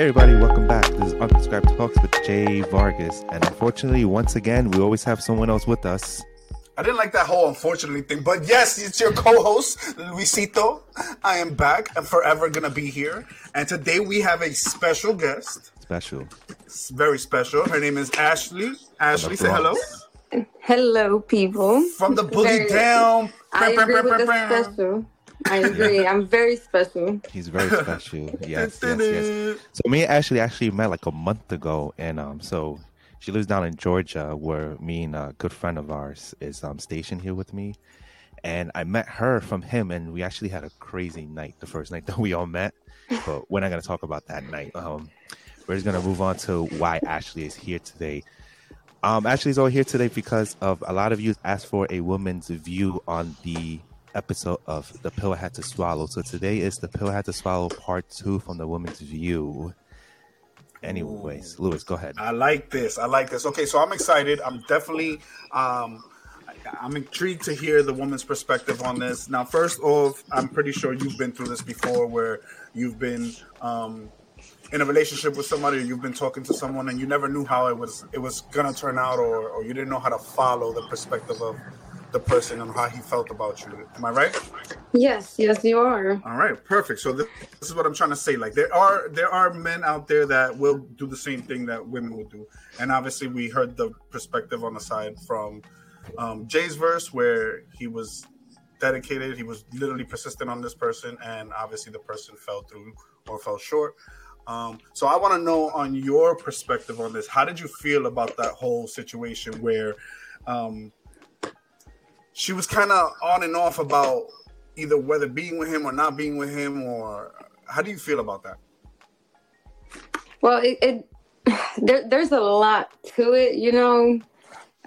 Hey everybody, welcome back. This is Unsubscribed Talks with Jay Vargas. And unfortunately, once again, we always have someone else with us. I didn't like that whole unfortunately thing, but yes, it's your co-host, Luisito. I am back. I'm forever gonna be here. And today we have a special guest. Special. It's very special. Her name is Ashley. Ashley, say hello. Hello, people. From the boogie Very- down. I agree with the special. I agree. I'm very special. He's very special. yes, yes, yes. So me and Ashley actually met like a month ago, and um, so she lives down in Georgia, where me and a good friend of ours is um stationed here with me, and I met her from him, and we actually had a crazy night the first night that we all met, but we're not gonna talk about that night. Um, we're just gonna move on to why Ashley is here today. Um, Ashley's all here today because of a lot of you asked for a woman's view on the episode of The Pill I Had to Swallow. So today is The Pill I Had to Swallow Part 2 from the woman's view. Anyways, Lewis, go ahead. I like this. I like this. Okay, so I'm excited. I'm definitely um I'm intrigued to hear the woman's perspective on this. Now, first off, I'm pretty sure you've been through this before where you've been um in a relationship with somebody or you've been talking to someone and you never knew how it was it was gonna turn out or, or you didn't know how to follow the perspective of the person and how he felt about you. Am I right? Yes, yes, you are. All right, perfect. So this, this is what I'm trying to say. Like there are there are men out there that will do the same thing that women will do, and obviously we heard the perspective on the side from um, Jay's verse where he was dedicated, he was literally persistent on this person, and obviously the person fell through or fell short. Um, so I want to know on your perspective on this. How did you feel about that whole situation where um, she was kind of on and off about either whether being with him or not being with him, or how do you feel about that? Well, it, it there, there's a lot to it, you know.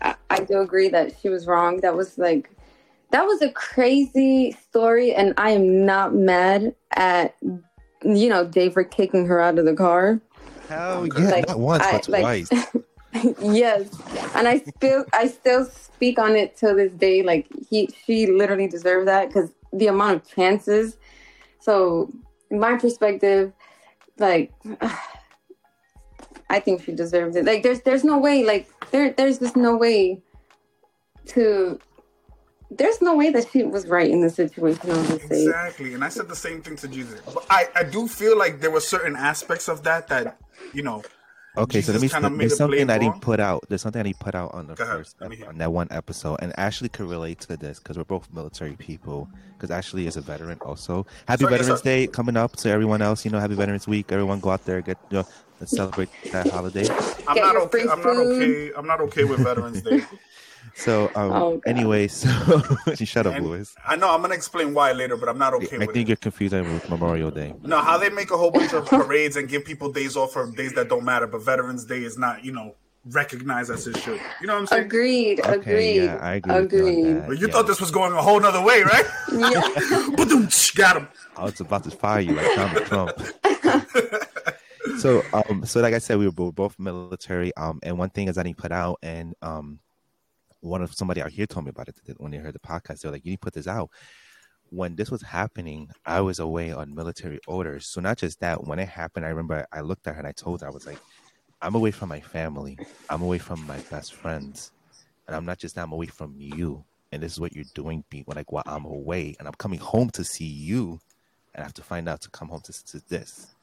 I, I do agree that she was wrong. That was like that was a crazy story, and I am not mad at you know Dave for kicking her out of the car. Hell yeah, Like, not once, I- but like- twice. yes, and I still I still speak on it till this day. Like he, she literally deserved that because the amount of chances. So, my perspective, like I think she deserves it. Like there's there's no way. Like there there's just no way to. There's no way that she was right in the situation. Say. Exactly, and I said the same thing to Jesus. But I, I do feel like there were certain aspects of that that you know. Okay, so let me. kinda There's something blade I didn't put out. There's something I didn't put out on the Go first let me hear. on that one episode, and Ashley could relate to this because we're both military people. Because Ashley is a veteran, also. Happy So, yes, Veterans sir. Day coming up to everyone else. You know, Happy Veterans Week. Everyone go out there, get you know, let's celebrate that holiday. I'm Get not okay. I'm not okay. I'm not okay with Veterans Day. So, um, Oh, anyway, so shut up, And Lewis. I know I'm gonna explain why later, but I'm not okay I with think it. you're confused with Memorial Day. No, how they make a whole bunch of parades and give people days off for days that don't matter, but Veterans Day is not, you know, recognized as it should. You know what I'm saying? Agreed. Okay, agreed. yeah, I agree with you on Agreed. that. But you Yeah. thought this was going a whole nother way, right? Yeah. Ba-doom, Got him. I was about to fire you like Donald Trump. so, um, so like I said, we were both, both military. Um, and one thing is I didn't put out, and um, one of somebody out here told me about it when they heard the podcast. They were like, "You need to put this out." When this was happening, I was away on military orders. So not just that, when it happened, I remember I looked at her and I told her, I was like, "I'm away from my family. I'm away from my best friends, and I'm not just that. I'm away from you." And this is what you're doing, be like while I'm away, and I'm coming home to see you, and I have to find out to come home to, to this.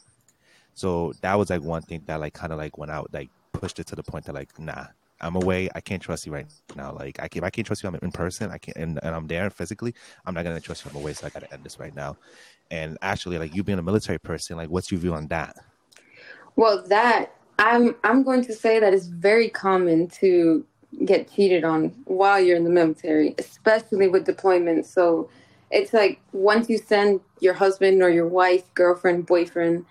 So that was like one thing that like kind of like went out, like pushed it to the point that like, nah, I'm away. I can't trust you right now. Like I can, if I can't trust you, I'm in person. I can't, and, and I'm there physically. I'm not gonna trust you. I'm away, so I gotta end this right now. And actually, like you being a military person, like what's your view on that? Well, that I'm I'm going to say that it's very common to get cheated on while you're in the military, especially with deployments. So it's like once you send your husband or your wife, girlfriend, boyfriend,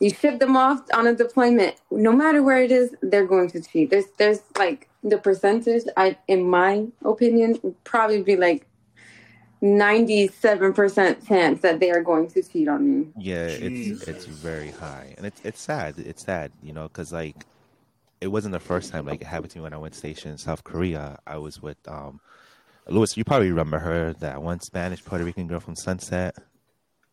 you ship them off on a deployment. No matter where it is, they're going to cheat. There's there's like the percentage. I, in my opinion, would probably be like. 97% chance that they are going to cheat on you. Yeah, it's it's very high, and it's it's sad. It's sad, you know, because like it wasn't the first time like it happened to me when I went station in South Korea. I was with um Louis. You probably remember her, that one Spanish Puerto Rican girl from Sunset.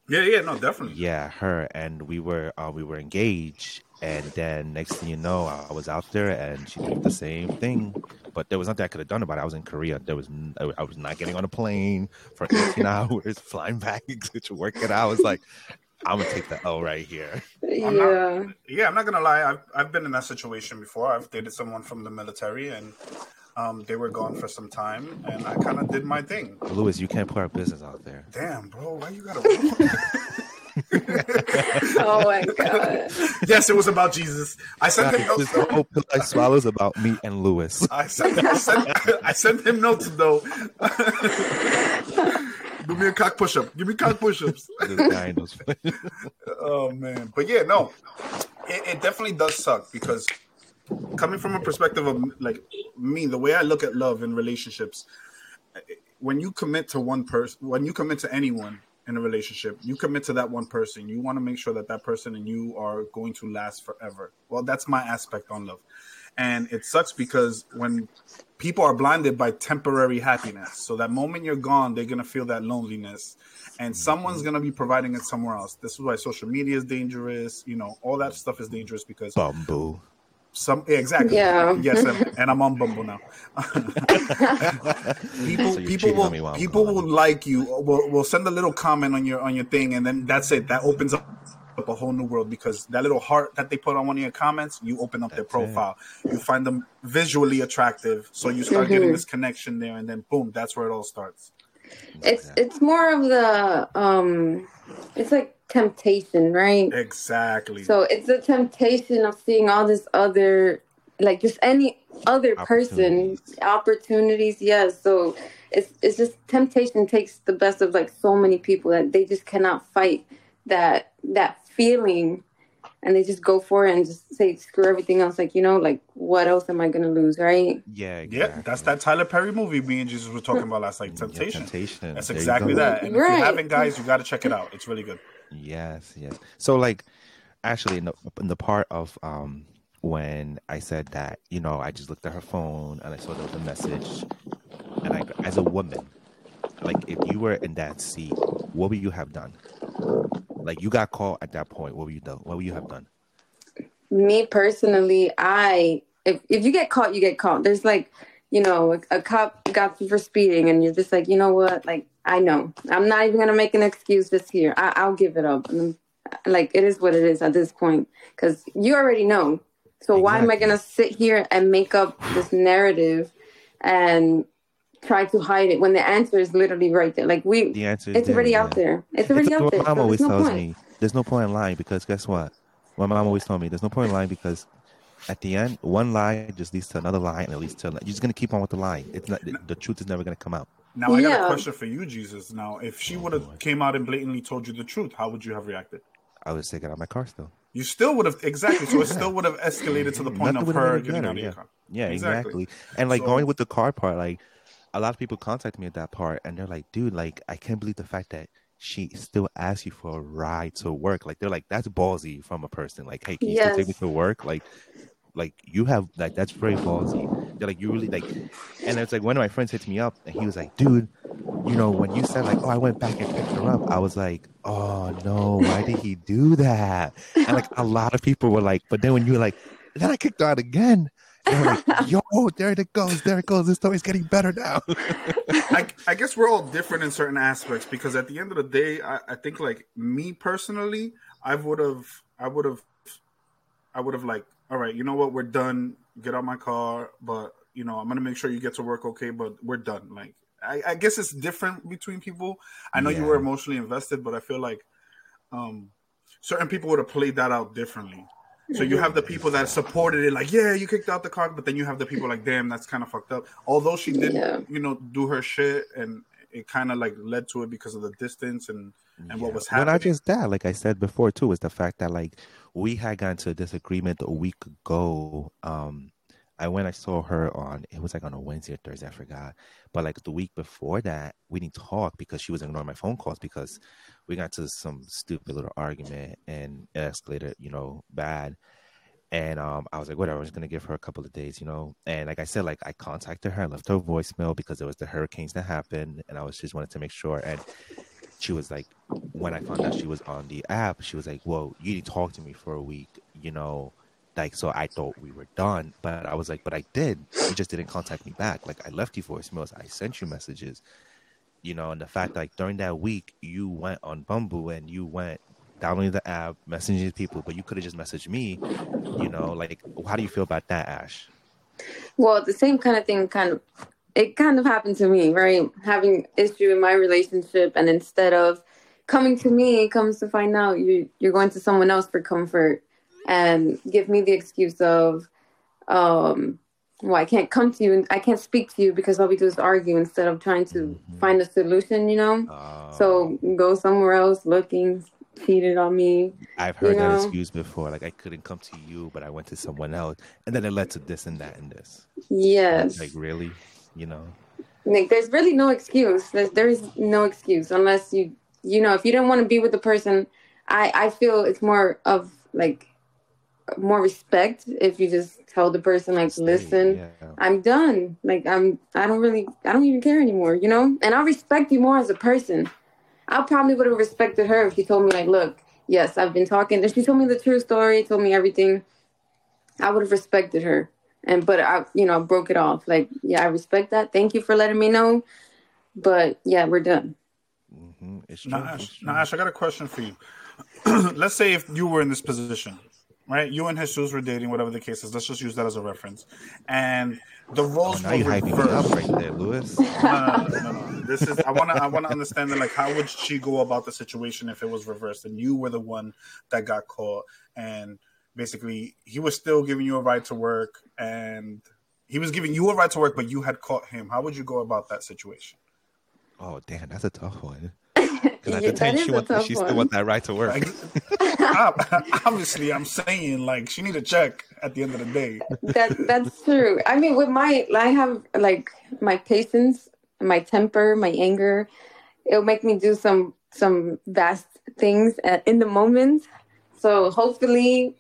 Yeah, yeah, no, definitely. Yeah, her and we were uh, we were engaged, and then next thing you know, I was out there, and she did the same thing. But there was nothing I could have done about it. I was in Korea. There was n- I was not getting on a plane for 18 hours, flying back to work. And I was like, I'm gonna take the L right here. I'm yeah. not- Yeah, I'm not gonna lie. I've I've been in that situation before. I've dated someone from the military, and um, they were gone for some time, and I kind of did my thing. Lewis, you can't put our business out there. Damn, bro, why you gotta? Oh my god. yes, it was about Jesus. I sent him notes. this whole pill I swallow is about me and Lewis. I sent, I sent, I sent him notes though. Do me a cock push up. Give me cock push ups. This guy knows. Oh man, but yeah, no, it, it definitely does suck because coming from a perspective of like me, the way I look at love and relationships, when you commit to one person, when you commit to anyone in a relationship, you commit to that one person. You want to make sure that that person and you are going to last forever. Well, that's my aspect on love, and it sucks because when people are blinded by temporary happiness, so that moment you're gone, they're gonna feel that loneliness and mm-hmm. someone's gonna be providing it somewhere else. This is why social media is dangerous. You know, all that stuff is dangerous because Bumble. Some yeah, exactly. Yeah. Yes, and, and I'm on Bumble now. people So people will on me while I'm people will like you. Will will send a little comment on your on your thing, and then that's it. That opens up. up a whole new world because that little heart that they put on one of your comments, you open up their That's it. profile. You find them visually attractive, so you start getting this connection there, and then boom, that's where it all starts. It's it's more of the um it's like temptation, right? Exactly. So it's the temptation of seeing all this other like just any other person Opportunities. opportunities, yes. So it's it's just temptation takes the best of like so many people that they just cannot fight that that feeling and they just go for it and just say screw everything else like you know like what else am i gonna lose right Yeah, yeah, that's that Tyler Perry movie me and Jesus were talking about last night. Yeah, Temptation. temptation. That's There exactly that. And if you haven't, guys, you got to check it out. It's really good. Yes, yes. So like actually in the in the part of um when I said that, you know, I just looked at her phone and I saw there was a message and I as a woman, like if you were in that seat, what would you have done? Like you got caught at that point, what would you do? What would you have done? me personally, I if if you get caught, you get caught. There's like, you know, a, a cop got you for speeding, and you're just like, you know what? Like, I know, I'm not even gonna make an excuse just here. I, I'll give it up. Like, it is what it is at this point, because you already know. So why am I gonna sit here and make up this narrative and try to hide it when the answer is literally right there? Like we, The answer is it's there, already yeah. out there. It's already It's out there. my mom so always no tells point. me. There's no point in lying because guess what? My mom always told me there's no point in lying because at the end, one lie just leads to another lie and it leads to you're just gonna keep on with the lie. It's not the, the truth is never gonna come out. Now I got Yeah. a question for you, Jesus. Now, if she oh, would have came out and blatantly told you the truth, how would you have reacted? I would say get out my car still. You still would have exactly. So it still would have escalated to the point Nothing of would have her made it getting better, out of your yeah. car. Yeah, Exactly. exactly. And like So- going with the car part, like a lot of people contact me at that part and they're like, dude, like I can't believe the fact that she still asks you for a ride to work. Like they're like, that's ballsy from a person. Like, hey, can you still take me Yes. to work? Like like you have like that's very ballsy. They're like you really like and it's like one of my friends hits me up and he was like, dude, you know, when you said like, oh, I went back and picked her up, I was like, oh no, why did he do that? And like a lot of people were like, but then when you were like, then I kicked her out again. Like, yo, there it goes, there it goes. This story's getting better now. I, I guess we're all different in certain aspects because at the end of the day, I, I think like me personally, I would have, I would have, I would have like, all right, you know what, we're done. Get out my car, but you know, I'm gonna make sure you get to work okay. But we're done. Like, I, I guess it's different between people. I know you were emotionally invested, but I feel like um certain people would have played that out differently. So you have the people that supported it, like, yeah, you kicked out the car, but then you have the people like, damn, that's kind of fucked up. Although she did, Yeah. you know, do her shit, and it kind of like led to it because of the distance and and what was Well, not happening. just that, like I said before too, is the fact that like we had gotten to a disagreement a week ago. Um, I went, I saw her on it was like on a Wednesday or Thursday, I forgot. But like the week before that, we didn't talk because she was ignoring my phone calls because we got to some stupid little argument and it escalated, you know, bad. And um, I was like, whatever, I'm just gonna give her a couple of days, you know. And like I said, like I contacted her, I left her voicemail because there was the hurricanes that happened, and I was just wanted to make sure. And she was like, when I found out she was on the app, she was like, "Whoa, you didn't talk to me for a week," you know. Like so, I thought we were done, but I was like, "But I did. You just didn't contact me back. Like I left you voicemails, I sent you messages, you know." And the fact, like during that week, you went on Bumble and you went downloading the app, messaging people, but you could have just messaged me, you know. Like, how do you feel about that, Ash? Well, the same kind of thing kind of it kind of happened to me, right? Having issue in my relationship and instead of coming to me, it comes to find out you you're going to someone else for comfort and give me the excuse of um well, I can't come to you and I can't speak to you because all we do is argue instead of trying to mm-hmm. find a solution, you know? Uh, so go somewhere else looking, cheated on me. I've heard that know? excuse before. Like I couldn't come to you, but I went to someone else, and then it led to this and that and this. Yes. Like really, you know. Like there's really no excuse. There's there's no excuse unless you you know if you don't want to be with the person. I I feel it's more of like more respect if you just tell the person like listen yeah. i'm done like i'm i don't really i don't even care anymore you know and i respect you more as a person I probably would have respected her if she told me like, look, yes, I've been talking. If she told me the true story, told me everything, I would have respected her. And but I, you know, broke it off. Like, yeah, I respect that. Thank you for letting me know. But yeah, we're done. Mm-hmm. It's true. Now, Ash, now, Ash, I got a question for you. Let's say if you were in this position, right? You and Jesus were dating, whatever the case is. Let's just use that as a reference. And the roles oh, now you're hyping me up right there, Lewis. no, no, no, no, This is I want to I want to understand that like how would she go about the situation if it was reversed and you were the one that got caught and basically he was still giving you a right to work and he was giving you a right to work but you had caught him. How would you go about that situation? Oh damn, that's a tough one. Because at the time she, want, she still want that right to work. Obviously, I'm saying like she need a check at the end of the day. That that's true. I mean, with my I have like my patience, my temper, my anger. It'll make me do some some vast things at, in the moment. So hopefully,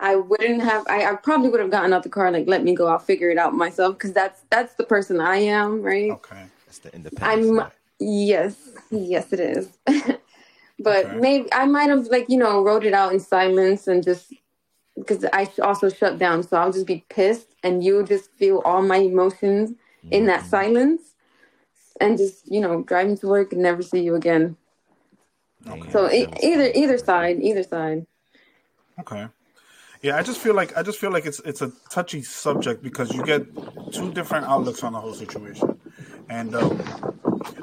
I wouldn't have. I, I probably would have gotten out the car like, let me go. I'll figure it out myself because that's that's the person I am, right? Okay, that's the independence. I'm. Yes, yes, it is. but okay. maybe I might have like you know wrote it out in silence and just because I also shut down, so I'll just be pissed, and you'll just feel all my emotions mm-hmm. in that mm-hmm. silence, and just you know driving to work and never see you again. Okay. So e- either either side, either side. Okay. Yeah, I just feel like I just feel like it's it's a touchy subject because you get two different outlooks on the whole situation, and um,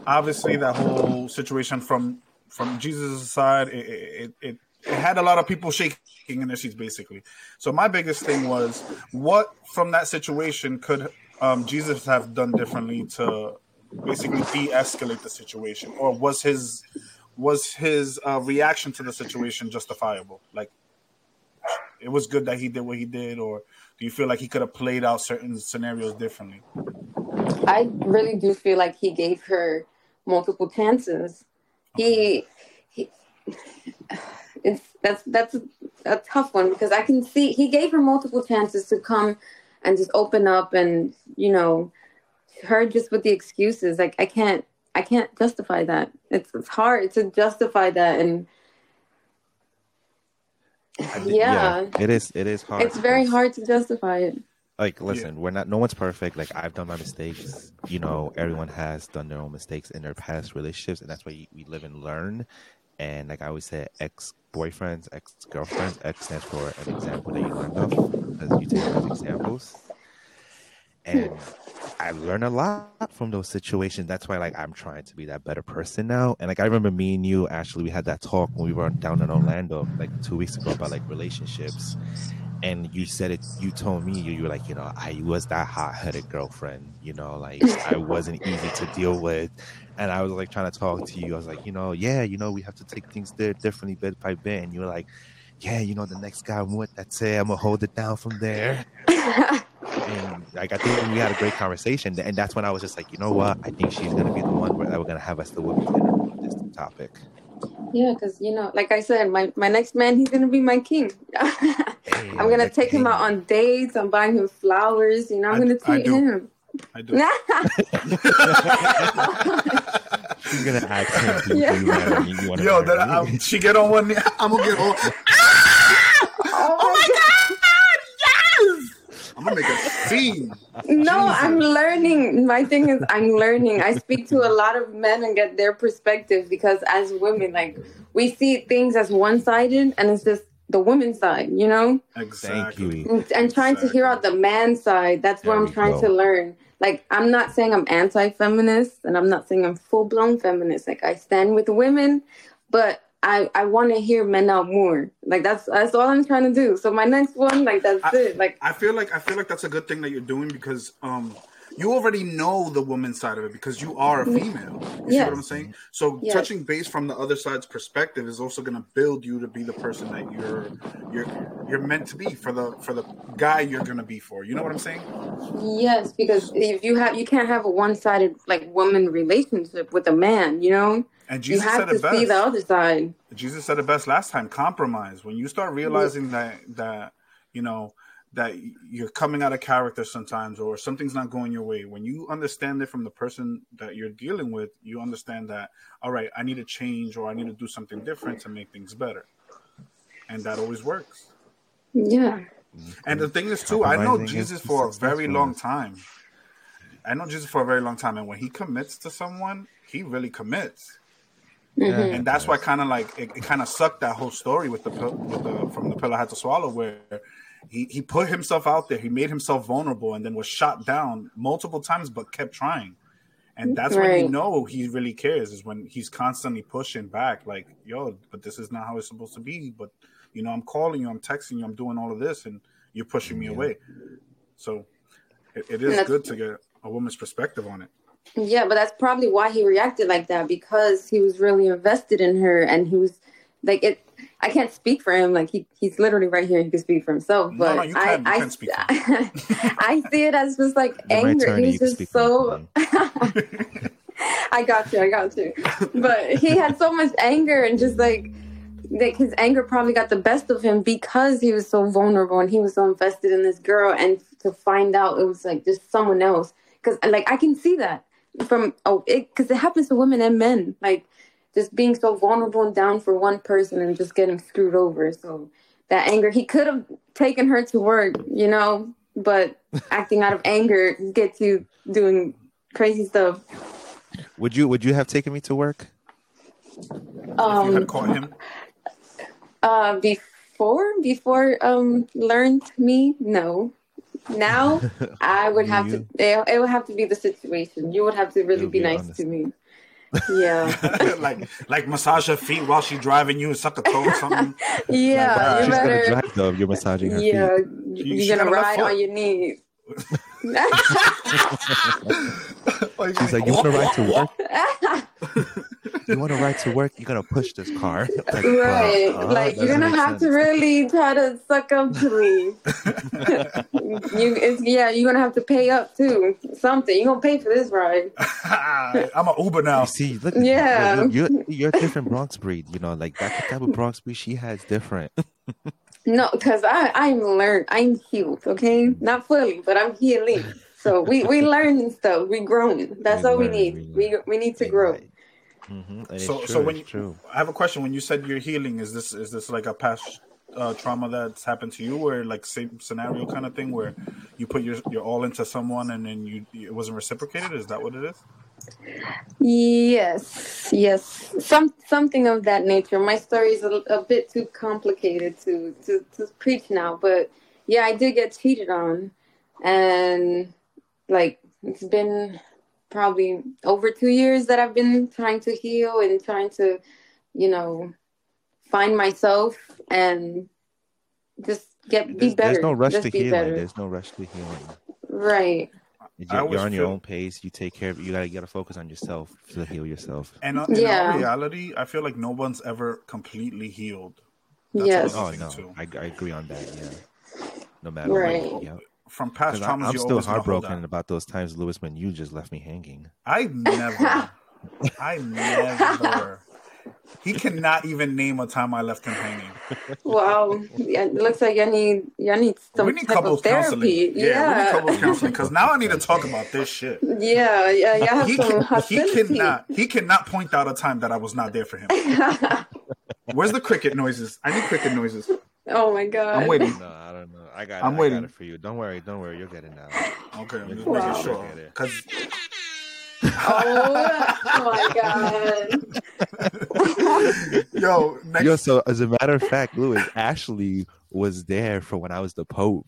obviously that whole situation from from Jesus' side, it, it, it, it had a lot of people shaking in their seats, basically. So my biggest thing was, what from that situation could um, Jesus have done differently to basically de-escalate the situation, or was his was his uh, reaction to the situation justifiable? Like, it was good that he did what he did, or do you feel like he could have played out certain scenarios differently? I really do feel like he gave her multiple chances. He, he it's that's that's a tough one because I can see he gave her multiple chances to come and just open up and you know her just with the excuses like I can't I can't justify that. It's it's hard to justify that and yeah. yeah. it is it is hard. It's very hard to justify it like listen yeah. we're not no one's perfect like i've done my mistakes you know everyone has done their own mistakes in their past relationships and that's why we live and learn and like i always say ex-boyfriends ex-girlfriends ex stands for an example that you learned of because you take those examples and i learned a lot from those situations. That's why like i'm trying to be that better person now. And like i remember me and you actually we had that talk when we were down in orlando like two weeks ago about like relationships. And you said it you told me you, you were like you know i was that hot-headed girlfriend you know like i wasn't easy to deal with. And i was like trying to talk to you. I was like you know yeah you know we have to take things there differently bit by bit. And you were like yeah you know the next guy i'm with that's it. I'm gonna hold it down from there and like i think we had a great conversation and that's when i was just like you know what i think she's gonna be the one where we're gonna have us the women's dinner on this topic yeah, because you know, like I said, my my next man, he's gonna be my king. I'm gonna take king. him out on dates. I'm buying him flowers. You know, I'm I, gonna treat him. I do. She's gonna ask him. Yeah. you marry? You Yo, that. I'm, she get on one knee. I'm gonna get on. Oh my god! I'm gonna make a scene. No, I'm learning. My thing is, I'm learning. I speak to a lot of men and get their perspective because as women, like we see things as one-sided, and it's just the woman's side, you know. Exactly. And, and trying to hear out the man's side. That's what There I'm trying go. to learn. Like I'm not saying I'm anti-feminist, and I'm not saying I'm full-blown feminist. Like I stand with women, but I I want to hear men out more. Like that's that's all I'm trying to do. So my next one, like that's I- it. Like I feel like I feel like that's a good thing that you're doing because um you already know the woman's side of it because you are a female. You see what I'm saying? So Yes. touching base from the other side's perspective is also going to build you to be the person that you're you're you're meant to be for the for the guy you're going to be for. You know what I'm saying? Yes, because if you have, you can't have a one-sided like woman relationship with a man. You know, And you Jesus have said to it best. see the other side. Jesus said it best last time. Compromise. When you start realizing that that you know that you're coming out of character sometimes, or something's not going your way. When you understand it from the person that you're dealing with, you understand that all right, I need to change, or I need to do something different to make things better, and that always works. Yeah, And the thing is, too, I know Jesus for a very long time. I know Jesus for a very long time, and when he commits to someone, he really commits. Yeah, mm-hmm. and that's why kind of like it, it kind of sucked that whole story with the pill- with the from the pill I had to swallow where he he put himself out there, he made himself vulnerable, and then was shot down multiple times, but kept trying. And that's when you know he really cares is when he's constantly pushing back, like, yo, but this is not how it's supposed to be. But you know, I'm calling you, I'm texting you, I'm doing all of this, and you're pushing me away. So it, it is good to get a woman's perspective on it. Yeah, but that's probably why he reacted like that because he was really invested in her, and he was like it. I can't speak for him. Like he, he's literally right here. He can speak for himself. But no, you I, can- you I, can speak for I see it as just like You're anger. attorney, He you was can just so. I got you. I got you. But he had so much anger and just like, like his anger probably got the best of him because he was so vulnerable and he was so invested in this girl. And to find out it was like just someone else, because like I can see that from oh, because it, happens to women and men. Like just being so vulnerable and down for one person and just getting screwed over. So that anger, he could have taken her to work, you know, but acting out of anger gets you doing crazy stuff. Would you would you have taken me to work? if you Um, had caught him, uh, before before um learned me, no. Now I would have to. It, it would have to be the situation. You would have to really You'll be be nice honest. to me. Yeah, like like massage her feet while she's driving you and suck a toe or something. yeah. Like, you She's gonna drive though. if You're massaging her Yeah, feet. She- she you're gonna got a left ride on your knees. Like, She's like, you want to ride to work? You want to ride to work? You gotta push this car. Like, right, uh, like you're gonna make have to really try to suck up to me. you, it's, yeah, you're gonna have to pay up too. Something you're gonna pay for this ride. I'm an Uber now. You see, look, Yeah. you're, you're, you're a different Bronx breed. You know, like that type of Bronx breed she has different. No, because I I'm learned. I'm healed. Okay, not fully, but I'm healing. So we we learning stuff. We growing. That's We all we need. we We we need to grow. hmm So so when you, I have a question. When you said you're healing, is this is this like a past uh, trauma that's happened to you, or like same scenario kind of thing, where you put your your all into someone and then you it wasn't reciprocated? Is that what it is? Yes, yes, some something of that nature. My story is a, a bit too complicated to, to to preach now, but yeah, I did get cheated on, and like it's been probably over two years that I've been trying to heal and trying to, you know, find myself and just get be there's, better. there's no rush just to be healing. better. There's no rush to healing. Right. You're, you're on your feel- own pace. You take care of. You gotta you gotta focus on yourself to heal yourself. And uh, in Yeah. reality, I feel like no one's ever completely healed. That's Yes. Oh no, too. I, I agree on that. Yeah, no matter Right. what. Yeah, From past 'Cause I, traumas, I'm still always gonna hold heartbroken about those times, Lewis, when you just left me hanging. I never, I never, He cannot even name a time I left him hanging. Wow, yeah, it looks like you need you need some we need type couples of therapy. counseling. Yeah, we need couples counseling because now I need to talk about this shit. yeah, yeah, yeah. Have He, some can, he cannot he cannot point out a time that I was not there for him. Where's the cricket noises? I need cricket noises. oh my god. I'm waiting. No, I don't know. I got. I'm it. I waiting. got it for you. Don't worry. Don't worry. You'll get it now. Okay, I'm just Wow. making sure. Because Oh, my god. yo, next Yo, so as a matter of fact, Louis Ashley was there for when I was the Pope.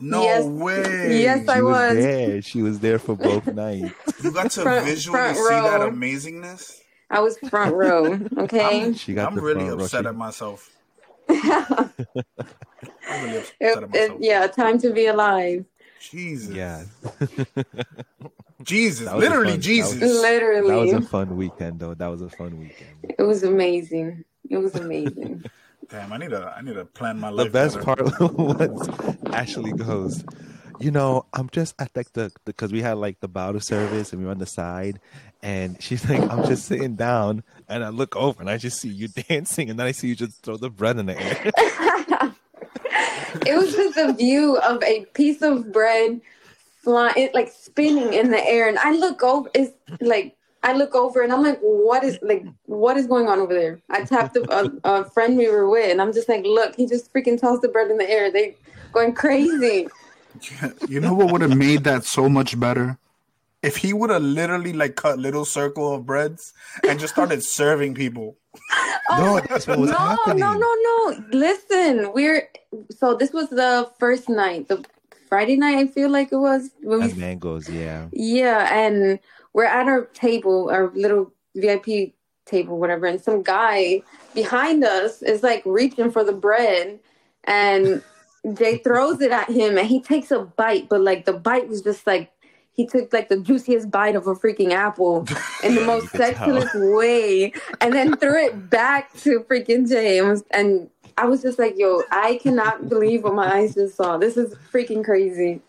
no Yes. way. Yes, I she was, was. there. She was there for both nights. You got to Front- visually front see that amazingness. I was front row. Okay. She got I'm really front row. upset She- at myself. I'm really upset It- at it- myself. yeah, time to be alive. Jesus. Yeah, Jesus. That was a Literally fun- that Jesus. was- Literally. that was a fun weekend, though. That was a fun weekend. It was amazing. It was amazing. Damn, I need to I need to plan my life. The life. best better. part was Ashley goes, you know, I'm just at like the because we had like the bow to service and we were on the side, and she's like, I'm just sitting down, and I look over and I just see you dancing, and then I see you just throw the bread in the air. It was just a view of a piece of bread flying, it like spinning in the air, and I look over. It's like I look over, and I'm like, "What is like what is going on over there?" I tapped a, a, friend we were with, and I'm just like, "Look, he just freaking tossed the bread in the air. They going crazy." You know what would have made that so much better? If he would have literally like cut little circle of breads and just started serving people. Oh, no, that's what was no, happening. no, no, no. Listen, we're so this was the first night, the Friday night. I feel like it was when we mangoes, yeah. Yeah, and we're at our table, our little VIP table, whatever, and some guy behind us is like reaching for the bread, and Jay throws it at him, and he takes a bite, but like the bite was just like he took like the juiciest bite of a freaking apple in the most you sexualist way, and then threw it back to freaking James. and, I was just like, "Yo, I cannot believe what my eyes just saw. This is freaking crazy."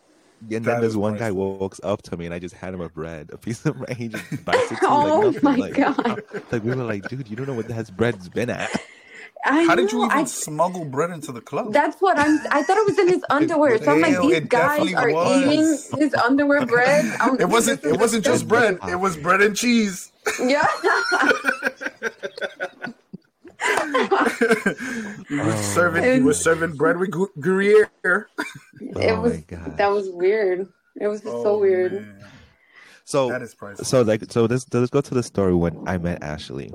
And That then this is one guy walks up to me and I just had him a bread, a piece of bread. He just bites it to me Oh like nothing. my like, God. Like we were like, dude, you don't know what that bread's been at. I How did you even I- smuggle bread into the club? That's what I'm. I thought it was in his underwear. So I'm like, these guys are was. eating his underwear bread. I'm, it wasn't it wasn't just bread, it was bread and cheese. Yeah. he was Oh. serving he was serving bread with gu- Gruyere. it Oh was. my That was weird. It was just Oh, so weird. man. So That is priceless. so like so this let's go to the story when I met Ashley.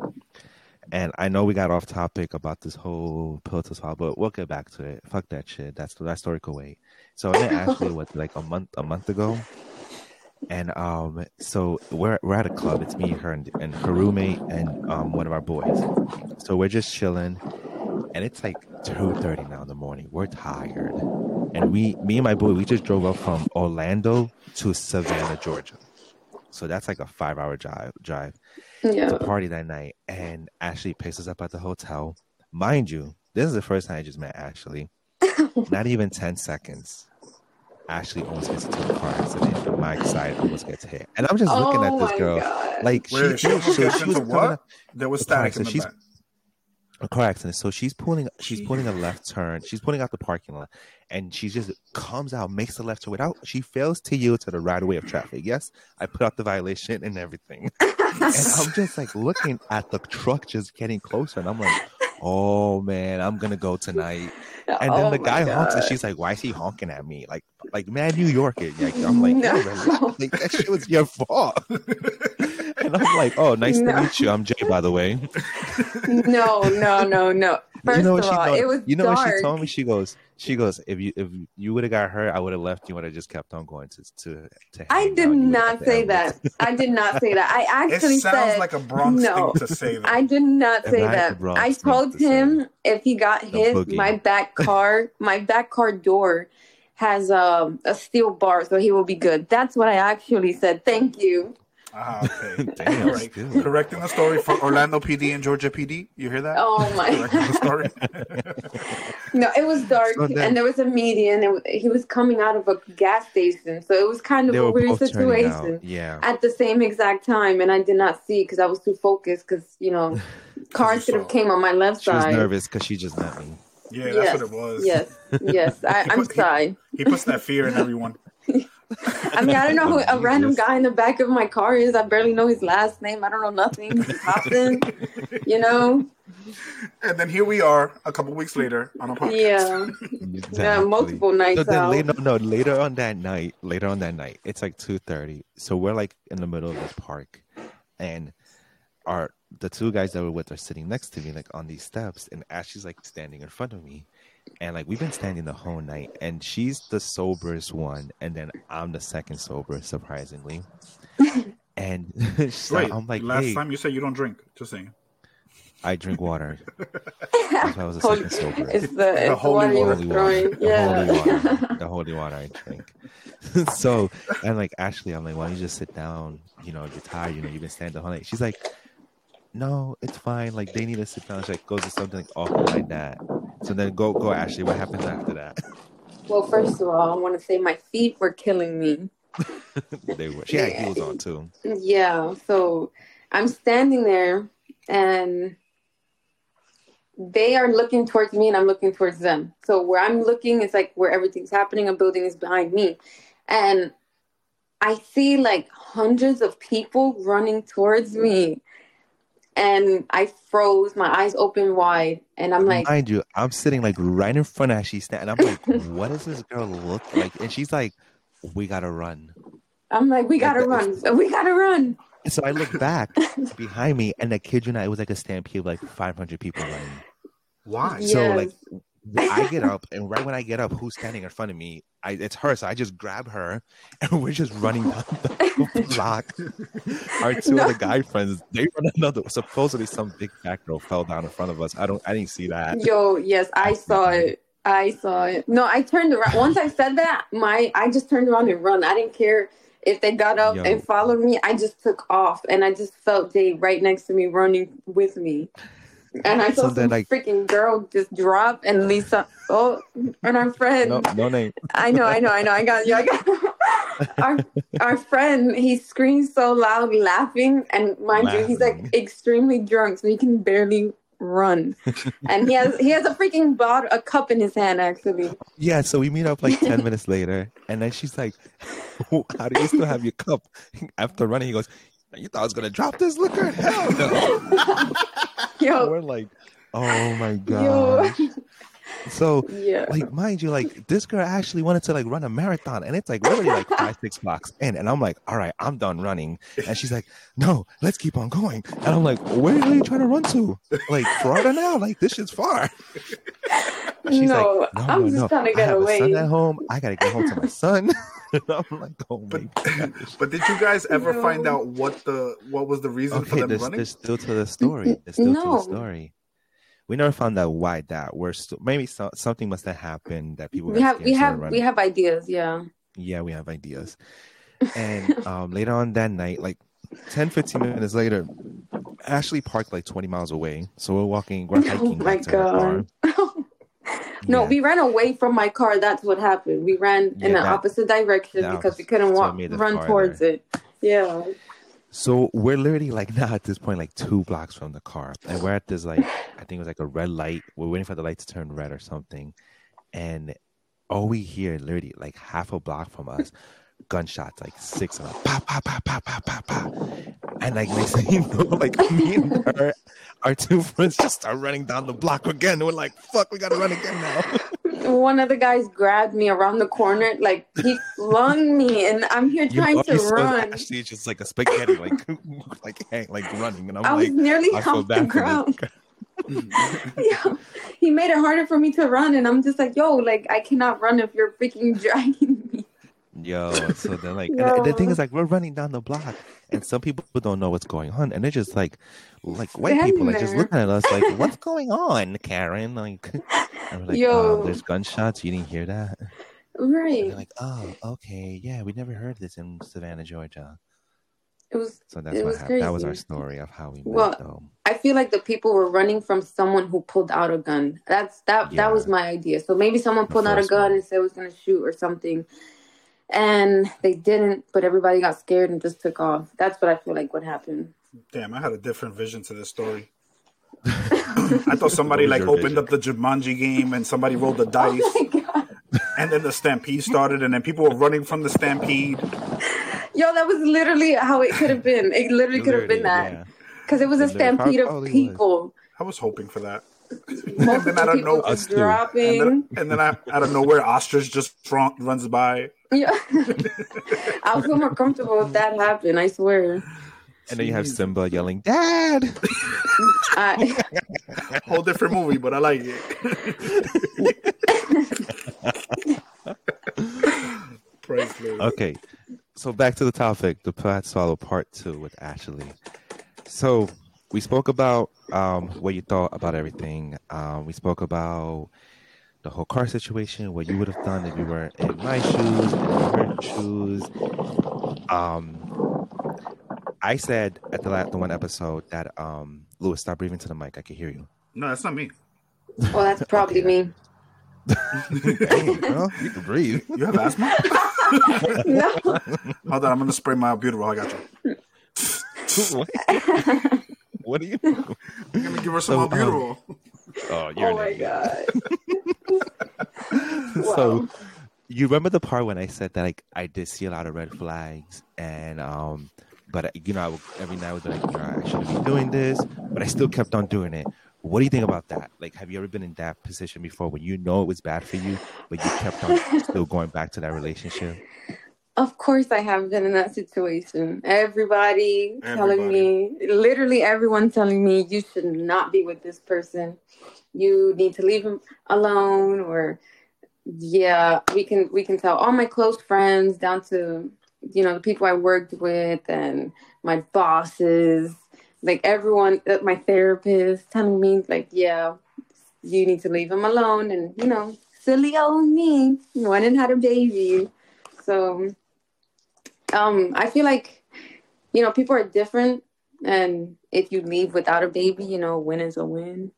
And I know we got off topic about this whole pill to swallow, but we'll get back to it. Fuck that shit. That's that story could wait. So I met Ashley what like a month a month ago. And um so we're we're at a club. It's me, her and, and her roommate and um one of our boys. So we're just chilling and it's like two thirty now in the morning. We're tired. And we me and my boy, we just drove up from Orlando to Savannah, Georgia. So that's like a five hour drive drive Yeah. to party that night. And Ashley picks us up at the hotel. Mind you, this is the first time I just met Ashley. Not even 10 seconds. Ashley almost gets into a car accident. and My side almost gets hit. And I'm just looking oh at this oh girl. god. Like Where she, she she, she was into coming what? There was The car static in the accident. back. A car accident. So she's pulling she's She- pulling a left turn. She's pulling out the parking lot and she just comes out, makes the left turn without she fails to yield to the right of way of traffic. Yes, I put out the violation and everything. and I'm just like looking at the truck just getting closer and I'm like, oh man, I'm gonna go tonight. And then Oh the guy honks and she's like, why is he honking at me? Like like man, New York it. Like I'm like, No. no. Like, that shit was your fault. and I'm like, oh, nice No. to meet you. I'm Jay, by the way. no, no, no, no. First you know of what she all, told, it was you know dark. what she told me? She goes, she goes, if you if you would have got hurt, I would have left. You and I just kept on going to to. to I did out. You would've not say that. I did not say that. I It actually sounds said like a Bronx no. thing to say that. I did not say that. I thing told to him if he got The hit, boogie. my back car, my back car door has um, a steel bar, so he will be good. That's what I actually said. Thank you. Ah, okay. Damn, Right. still. Correcting the story for Orlando PD and Georgia PD. You hear that? Oh my! Correcting the story. no, it was dark, So then- and there was a median. And he was coming out of a gas station, so it was kind of They a were weird both turning out. situation. Yeah. At the same exact time, and I did not see because I was too focused. Because you know, cars you should have came on my left She was side. nervous because she just met me. Yeah, that's yes, what it was. yes, yes. I, I'm put- he- sorry. He puts that fear in everyone. I mean, I don't know who a random guy in the back of my car is. I barely know his last name. I don't know nothing. He pops in, you know. And then here we are a couple weeks later on a podcast. Yeah, yeah, multiple nights So then out. later, no, later on that night, later on that night, it's like two thirty. So we're like in the middle of this park, and our the two guys that were with are sitting next to me, like on these steps, and Ashley's like standing in front of me, and like we've been standing the whole night, and she's the soberest one, and then I'm the second sober, surprisingly. And so Wait, I'm like, last hey, time you said you don't drink. Just saying. I drink water. That's why I was a Holy- second sober. it's the, it's the holy water holy throwing. water, the Yeah. holy water, the holy water I drink. so I'm like, Ashley, I'm like, why don't you just sit down? You know, you're tired. You know, you've been standing the whole night. She's like, no, it's fine. Like they need to sit down. She like goes to something like awkward like that. So then go, go, Ashley. What happens after that? Well, first of all, I want to say my feet were killing me. they were. She had heels on too. Yeah, so I'm standing there and they are looking towards me and I'm looking towards them. So where I'm looking is like where everything's happening, a building is behind me. And I see like hundreds of people running towards me. And I froze, my eyes open wide, and I'm like, Mind you, I'm sitting like right in front of Ashley, stand, and I'm like, what does this girl look like? And she's like, we gotta run. I'm like, we gotta run, we gotta run. So I look back behind me, and the kid you know, it was like a stampede of like 500 people running. Why? Yeah. So Yes. like I get up, and right when I get up, who's standing in front of me? I, it's her. So I just grab her, and we're just running down the block. Our two No. other guy friends, they run another. Supposedly, some big fat girl fell down in front of us. I don't. I didn't see that. Yo, yes, I saw it. I saw it. No, I turned around. Once I said that, my I just turned around and run. I didn't care if they got up Yo. and followed me. I just took off, and I just felt Jay right next to me, running with me. And I saw So some like- freaking girl just drop, and Lisa, oh, and our friend. No, no name. I know, I know, I know. I got you. I got our our friend. He screams so loud, laughing, and mind you, he's like extremely drunk, so he can barely run. and he has he has a freaking bottle, a cup in his hand, actually. Yeah. So we meet up like 10 minutes later, and then she's like, "How do you still have your cup?" After running, he goes, "You thought I was gonna drop this liquor? Hell no!" Yo, We're like, "Oh my yo, god!" So yeah. like mind you, like this girl actually wanted to like run a marathon, and it's like we're like five, six blocks in, and I'm like, all right, I'm done running, and she's like, no, let's keep on going, and I'm like, where are you trying to run to? Like Florida now? Like this shit's far. She's no, like, no, I'm no, just no. trying to get I get have a son at home. I gotta get home to my son. I'm like, oh my gosh. But did you guys ever No. find out what the what was the reason for Okay, them there's, running? there's still to the mm, story. There's still to the story. We never found out why that. We're still maybe so, something must have happened that people. We have we have we have ideas, yeah. yeah we have ideas and um later on that night like 10 15 minutes later ashley parked like 20 miles away so we're walking we're hiking Oh my back to her car. god. no, Yeah. we ran away from my car. That's what happened. We ran Yeah, in the that- opposite direction because we couldn't walk run towards it. Yeah. So we're literally like now at this point like two blocks from the car. And we're at this like i think it was like a red light. We're waiting for the light to turn red or something. And all we hear literally like half a block from us gunshots like six of them pop pop pop pop pop pop pop. And like next thing you know like me and her our two friends just start running down the block again. We're like fuck we gotta run again now One of the guys grabbed me around the corner, like he flung me, and I'm here trying to run. Ashley just like a spaghetti like like hang, like running and i'm I was like nearly I off the ground. yeah. He made it harder for me to run, and I'm just like, yo, like I cannot run if you're freaking dragging me. Yo, so then like, and the thing is like, we're running down the block, and some people don't know what's going on, and they're just like, like white Standing people, like just looking at us, like, what's going on, Karen? Like, and we're like, Yo. oh, there's gunshots. You didn't hear that? Right. they're like, oh, okay, yeah, we never heard this in Savannah, Georgia. It was. So that's It what was happened. That was our story of how we met, Well, though. I feel like the people were running from someone who pulled out a gun. That's that. Yeah. That was my idea. So maybe someone pulled out a gun one. and said it was going to shoot or something, and they didn't. But everybody got scared and just took off. That's what I feel like what happened. Damn, I had a different vision to this story. I thought somebody like What was opened up the Jumanji game and somebody rolled the Oh dice, my god. and then the stampede started, and then people were running from the stampede. Yo, that was literally how it could have been. It literally could have been that. Because it was a stampede of probably people. I was hoping for that. Multiple then I don't people know- Us too. And dropping. then, and then I, out of nowhere, ostrich just run, runs by. Yeah. I'll feel more comfortable if that happened, I swear. And then you have Simba yelling, "Dad!" I, Whole different movie, but I like it. Okay, so back to the topic, the Pat Swallow Part Two with Ashley. So we spoke about um, what you thought about everything. Um, we spoke about the whole car situation, what you would have done if you were in my shoes, in her shoes. Um, I said at the last the one episode that um, Lewis, stop breathing to the mic. I can hear you. No, that's not me. well, that's probably me. Dang, girl, you can breathe. You have asthma? No. Hold on, I'm gonna spray my beautiful. I got you. what? what are you? Doing? I'm gonna give her some So, more um. Oh, you're oh an my idiot. god. so you remember the part when I said that like I did see a lot of red flags and um but you know I would, every night I would be like I shouldn't be doing this but I still kept on doing it. What do you think about that? Like have you ever been in that position before when you know it was bad for you but you kept on still going back to that relationship? Of course, I have been in that situation. Everybody telling me, literally everyone telling me, you should not be with this person. You need to leave him alone. Or, yeah, we can we can tell all my close friends down to you know the people I worked with and my bosses, like everyone, uh, my therapist telling me like, yeah, you need to leave him alone. And you know, silly old me went and had a baby. So um, I feel like, you know, people are different, and if you leave without a baby, you know, win is a win,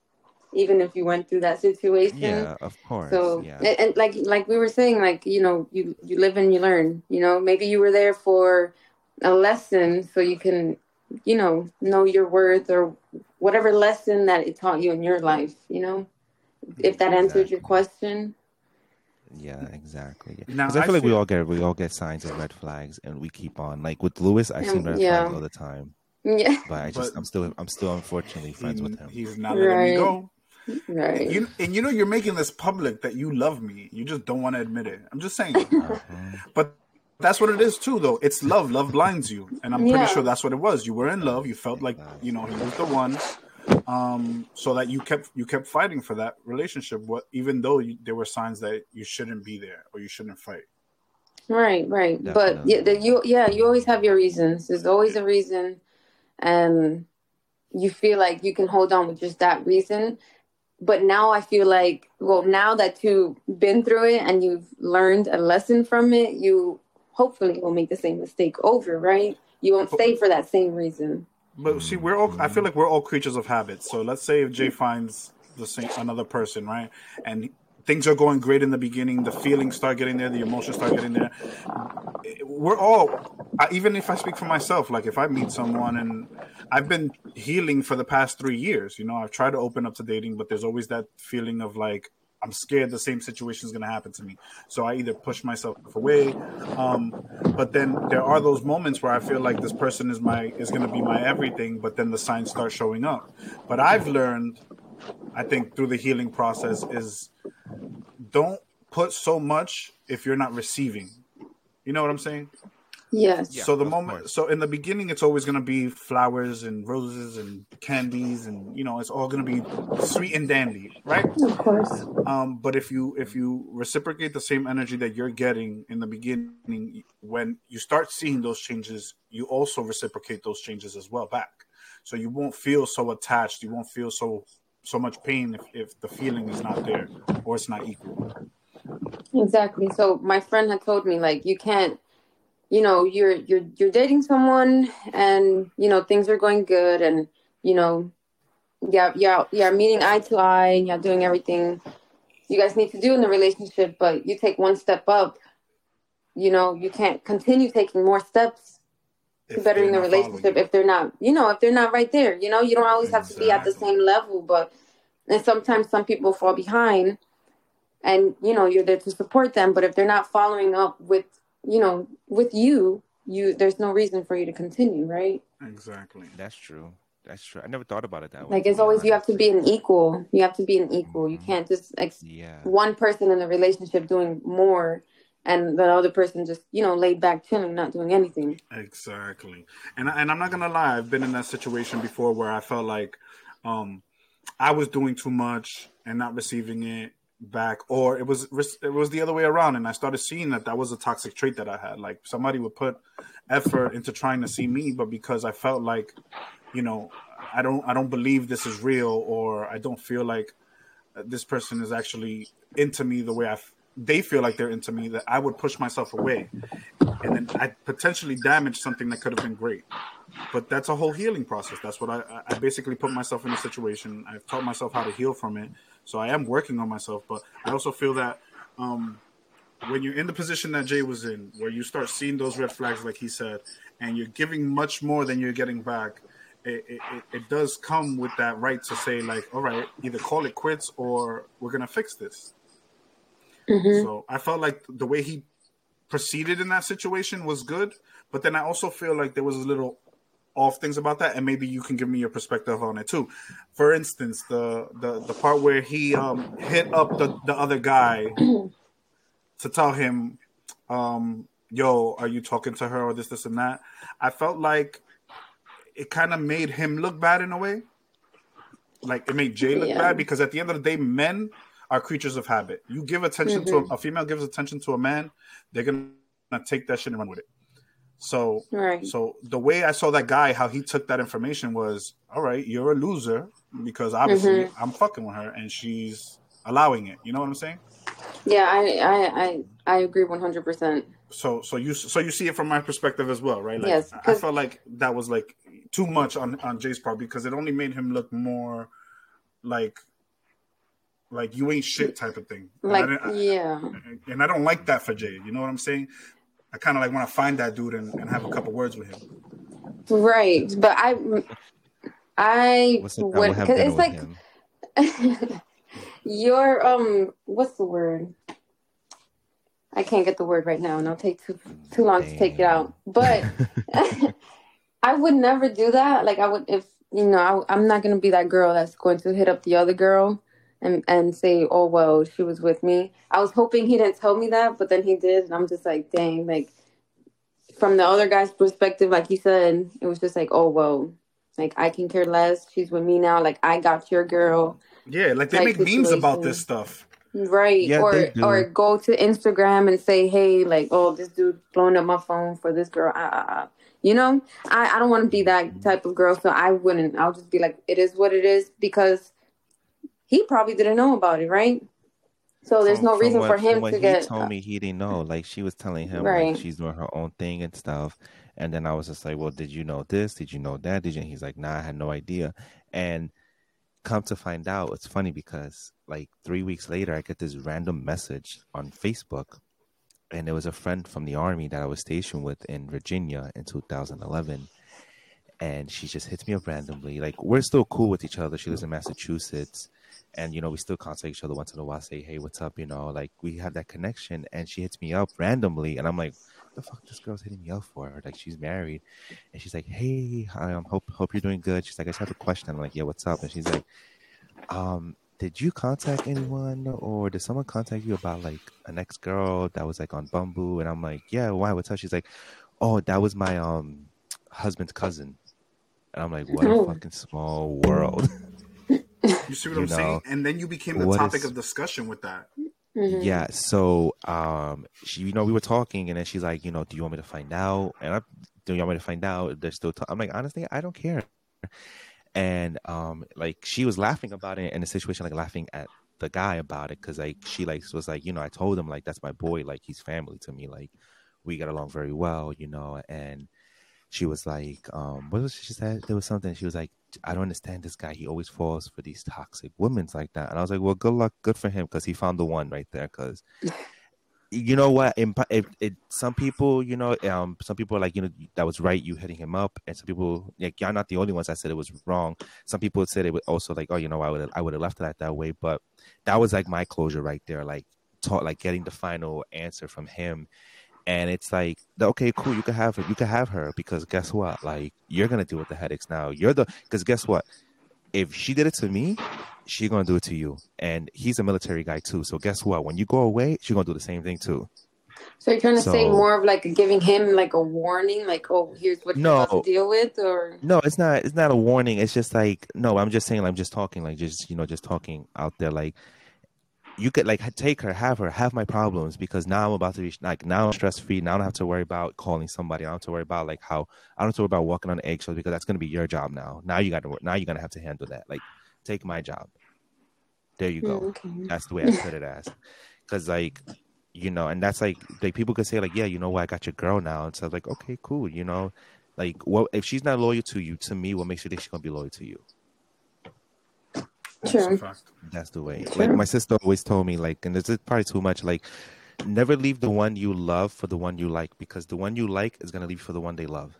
even if you went through that situation. Yeah, of course. So yeah. and, and like like we were saying, like you know, you you live and you learn. You know, maybe you were there for a lesson, so you can, you know, know your worth or whatever lesson that it taught you in your life. You know, if that answered your question. Yeah, exactly. Because I I feel like we all get we all get signs of red flags, and we keep on. Like with Lewis, I see Um, red yeah. flags all the time, Yeah, but I just But- I'm still I'm still unfortunately friends with him. He's not letting Right. me go. Right. You and you know you're making this public that you love me. You just don't want to admit it. I'm just saying. Uh-huh. but that's what it is too, though. It's love. Love blinds you, and I'm Yeah. pretty sure that's what it was. You were in love. You felt like you know he was the one. Um, so that you kept you kept fighting for that relationship. What even though you, there were signs that you shouldn't be there or you shouldn't fight. Right, right. But Definitely. yeah, the, you yeah, you always have your reasons. There's always a reason, and you feel like you can hold on with just that reason. But now I feel like, well, now that you've been through it and you've learned a lesson from it, you hopefully won't make the same mistake over, right? You won't stay for that same reason. But see, we're all. I feel like we're all creatures of habit. So let's say if Jay finds the same another person, right, and things are going great in the beginning, the feelings start getting there, the emotions start getting there. We're all. I, even if I speak for myself, like if I meet someone and I've been healing for the past three years, you know, I've tried to open up to dating, but there's always that feeling of like I'm scared the same situation is going to happen to me. So I either push myself away, um, but then there are those moments where I feel like this person is my is going to be my everything, but then the signs start showing up. But I've learned, I think, through the healing process is don't put so much if you're not receiving. You know what I'm saying? Yes. Yeah, so the moment, course. so in the beginning, it's always going to be flowers and roses and candies, and you know, it's all going to be sweet and dandy, right? Of course. Um, but if you if you reciprocate the same energy that you're getting in the beginning, when you start seeing those changes, you also reciprocate those changes as well back. So you won't feel so attached. You won't feel so so much pain if, if the feeling is not there or it's not equal. Exactly. So my friend had told me like you can't you know you're you're you're dating someone and you know things are going good and you know yeah yeah you're meeting eye to eye and you're doing everything you guys need to do in the relationship but you take one step up you know you can't continue taking more steps bettering the relationship if they're not, you know, if they're not right there. You know, you don't always have to be at the same level, but and sometimes some people fall behind and you know, you're there to support them, but if they're not following up with, you know, with you, you there's no reason for you to continue, right? Exactly. That's true. That's true. I never thought about it that way. Like it's always you have to be an equal. You have to be an equal. Mm-hmm. You can't just ex- yeah. one person in the relationship doing more and the other person just you know laid back chilling not doing anything. Exactly. And, and i'm not gonna lie i've been in that situation before where i felt like um i was doing too much and not receiving it back or it was it was the other way around and i started seeing that that was a toxic trait that i had. Like somebody would put effort into trying to see me but because i felt like you know i don't i don't believe this is real or i don't feel like this person is actually into me the way i they feel like they're into me that I would push myself away, and then I potentially damage something that could have been great. But that's a whole healing process. That's what I, I basically put myself in a situation. I've taught myself how to heal from it. So I am working on myself. But I also feel that um, when you're in the position that Jay was in, where you start seeing those red flags, like he said, and you're giving much more than you're getting back, it, it, it, does come with that right to say, like, all right, either call it quits or we're going to fix this. Mm-hmm. So I felt like the way he proceeded in that situation was good, but then I also feel like there was a little off things about that, and maybe you can give me your perspective on it too. For instance, the the, the part where he um, hit up the, the other guy to tell him, um, "Yo, are you talking to her or this, this, and that?" I felt like it kind of made him look bad in a way. Like it made Jay look yeah. bad because at the end of the day, men are creatures of habit. You give attention mm-hmm. to a, a, female gives attention to a man, they're gonna take that shit and run with it. So, right. so the way I saw that guy, how he took that information was, all right, you're a loser because obviously mm-hmm. I'm fucking with her and she's allowing it. You know what I'm saying? Yeah, I I I, I agree 100. percent So so you so you see it from my perspective as well, right? Like, yes. I felt like that was like too much on on Jay's part because it only made him look more like like you ain't shit type of thing. Like yeah, and I don't like that for Jay. You know what I'm saying? I kind of like want to find that dude and, and have a couple words with him. Right, but I, I would because it's like your um, what's the word? I can't get the word right now, and I'll take too too long Damn. to take it out. But I would never do that. Like I would if you know I, I'm not gonna be that girl that's going to hit up the other girl and and say, "Oh well, she was with me." I was hoping he didn't tell me that, but then he did, and I'm just like, "Dang!" Like from the other guy's perspective, like you said, it was just like, "Oh well, like I can care less. She's with me now. Like I got your girl." Yeah, like they make situation. memes about this stuff. Right. Yeah, or or go to Instagram and say, hey, like, oh, this dude blowing up my phone for this girl. Ah, ah, ah. You know, I, I don't want to be that type of girl, so I wouldn't. I'll just be like, it is what it is because he probably didn't know about it, right? So there's from, no reason what, for him to he get. He told me he didn't know. Like she was telling him, right. like she's doing her own thing and stuff. And then I was just like, "Well, did you know this? Did you know that? Did you?" And he's like, "Nah, I had no idea." And come to find out, it's funny because like three weeks later, I get this random message on Facebook, and it was a friend from the army that I was stationed with in Virginia in 2011 and she just hits me up randomly. Like we're still cool with each other. She lives in Massachusetts, and you know we still contact each other once in a while say hey what's up? You know like we have that connection and she hits me up randomly and i'm like the fuck this girl's hitting me up for? Like she's married and she's like hey i um, hope hope you're doing good. She's like i just have a question. I'm like yeah what's up? And she's like um did you contact anyone or did someone contact you about like an ex-girl that was like on bumble? And i'm like yeah why what's up? She's like oh that was my um husband's cousin. And i'm like what a fucking small world You see what you I'm know, saying? And then you became the topic is, of discussion with that. Mm-hmm. Yeah. So, um, she, you know, we were talking, and then she's like, you know, do you want me to find out? And I, do you want me to find out? They're still. i I'm like, honestly, I don't care. And um, like she was laughing about it in a situation, like laughing at the guy about it, because like she like was like, you know, I told him like that's my boy, like he's family to me, like we get along very well, you know, and she was like, um, what was she said? There was something. She was like, I don't understand this guy. He always falls for these toxic women like that. And I was like, well, good luck, good for him, because he found the one right there. Because you know what? In, it, it, some people, you know, um, some people are like, you know, that was right, you hitting him up, and some people, like, y'all not the only ones that said it was wrong. Some people said it would also like, oh, you know, I would, I would have left it that way, but that was like my closure right there, like, talk, like getting the final answer from him, and it's like, okay, cool, you can have her, you can have her, because guess what? Like, you're gonna deal with the headaches now. You're the, because guess what? If she did it to me, she's gonna do it to you. And he's a military guy too. So guess what? When you go away, she's gonna do the same thing too. So you're trying to so, say more of like giving him like a warning, like, oh, here's what no, you have to deal with, or no, it's not. It's not a warning. It's just like no. I'm just saying. I'm just talking, like just you know, just talking out there, like you could like take her, have her, have my problems because now I'm about to be like now I'm stress free. Now I don't have to worry about calling somebody. I don't have to worry about like how I don't have to worry about walking on eggshells because that's gonna be your job now. Now you got to work. now you're gonna have to handle that. Like take my job. There you go. Mm, okay. That's the way I put it as. Because like, you know, and that's like like people could say like, yeah, you know what, I got your girl now. And so like, okay, cool. You know, like, well, if she's not loyal to you, to me, what makes you think she's gonna be loyal to you? True. That's the way. True. Like my sister always told me, like, and this is probably too much. Like, never leave the one you love for the one you like, because the one you like is gonna leave for the one they love.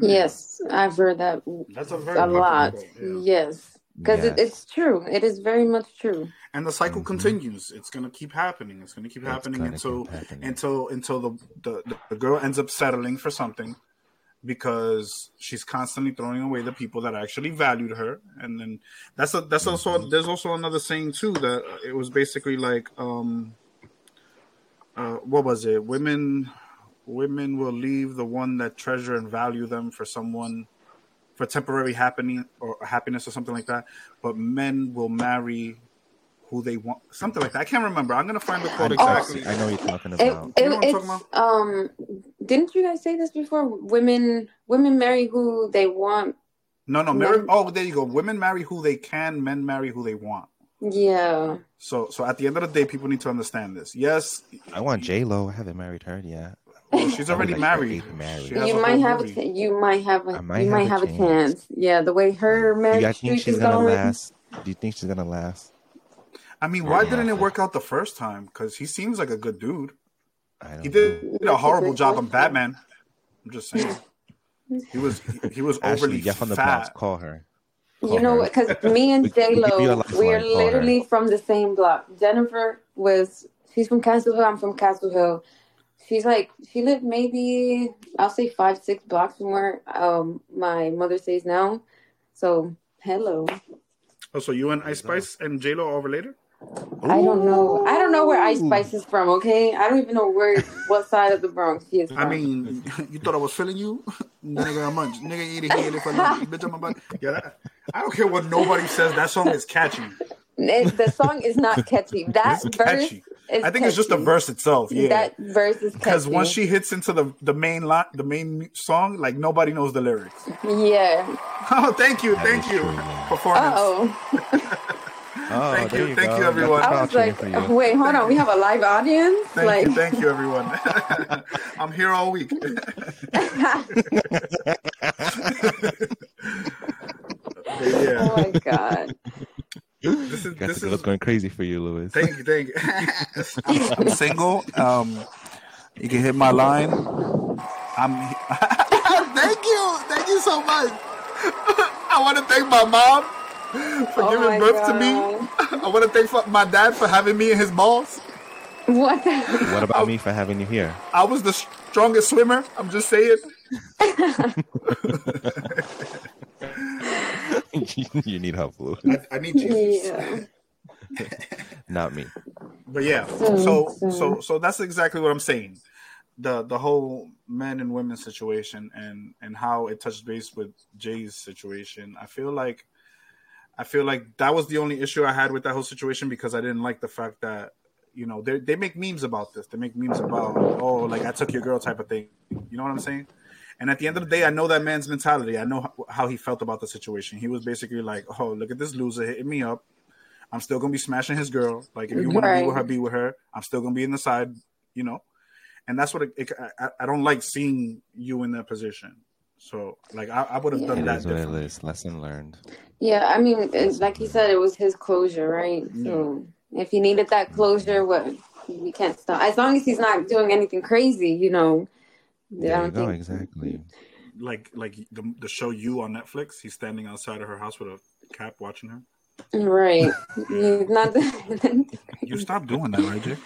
Yes, I've heard that. That's a, very a lot. Yeah. Yes because yes. it, it's true it is very much true and the cycle mm-hmm. continues it's going to keep happening it's going to keep happening until keep happening. until until the, the the girl ends up settling for something because she's constantly throwing away the people that actually valued her and then that's a, that's mm-hmm. also there's also another saying too that it was basically like um uh what was it women women will leave the one that treasure and value them for someone for temporary happening or happiness or something like that. But men will marry who they want, something like that. I can't remember. I'm gonna find the quote exactly. I know you're talking about. It, it, you know it's, about? Um, didn't you guys say this before? Women, women marry who they want. No, no, marry. Men... Oh, there you go. Women marry who they can. Men marry who they want. Yeah. So, so at the end of the day, people need to understand this. Yes, I want J Lo. I haven't married her yet. Well, she's already married. married. You might have a, you might have a, might you might have, have a, chance. chance. Yeah, the way her marriage Do you think she's gonna going. last? Do you think she's gonna last? I mean, why didn't it work out the first time? Because he seems like a good dude. He did, did a horrible job on Batman. I'm just saying. He was he was overly Ashley, from the fat. call her. Call you know what? Because me and J Lo, we are literally from the same block. Jennifer was she's from Castle Hill. I'm from Castle Hill she's like she lived maybe I'll say five six blocks from where um my mother stays now. So hello. Oh, so you and Ice Spice and J Lo are related? I don't know. I don't know where Ice Spice is from. Okay, I don't even know where what side of the Bronx she is from. I mean, you thought I was feeling you, nigga. I'm munch, nigga. Eat it here, bitch. I'm about. Yeah, that, I don't care what nobody says. That song is catchy. It, the song is not catchy. That verse catchy. I think catchy. it's just the verse itself. Yeah, that verse is because once she hits into the the main line, the main song, like nobody knows the lyrics. Yeah. Oh, thank you, thank you. Performance. Oh. Oh, thank you, you thank go. you, everyone. I was like, wait, hold on, we have a live audience. Thank like... you, thank you, everyone. I'm here all week. yeah. Oh my god. This is this is going crazy for you, Louis. Thank you, thank you. I'm, I'm, single. Um, you can hit my line. I'm. thank you, thank you so much. I want to thank my mom for oh giving birth God. to me. I want to thank my dad for having me in his balls. What? What about I, me for having you here? I was the strongest swimmer. I'm just saying. you need help, Lou. I, I need Jesus. Yeah. Not me. But yeah, so so so that's exactly what I'm saying. The the whole men and women situation and and how it touched base with Jay's situation. I feel like I feel like that was the only issue I had with that whole situation because I didn't like the fact that you know they they make memes about this. They make memes about oh like I took your girl type of thing. You know what I'm saying? And at the end of the day, I know that man's mentality. I know how he felt about the situation. He was basically like, "Oh, look at this loser hitting me up. I'm still gonna be smashing his girl. Like if you want to be with her, be with her. I'm still gonna be in the side, you know." And that's what it, it, I, I, don't like seeing you in that position. So like I, I would have yeah. done that. It is Lesson learned. Yeah, I mean, like he said, it was his closure, right? Yeah. So if he needed that closure, what we can't stop as long as he's not doing anything crazy. You know, There you don't go. think. Exactly. Like like the the show you on Netflix. He's standing outside of her house with a cap watching her. Right. He's not. You stop doing that, right, Jay?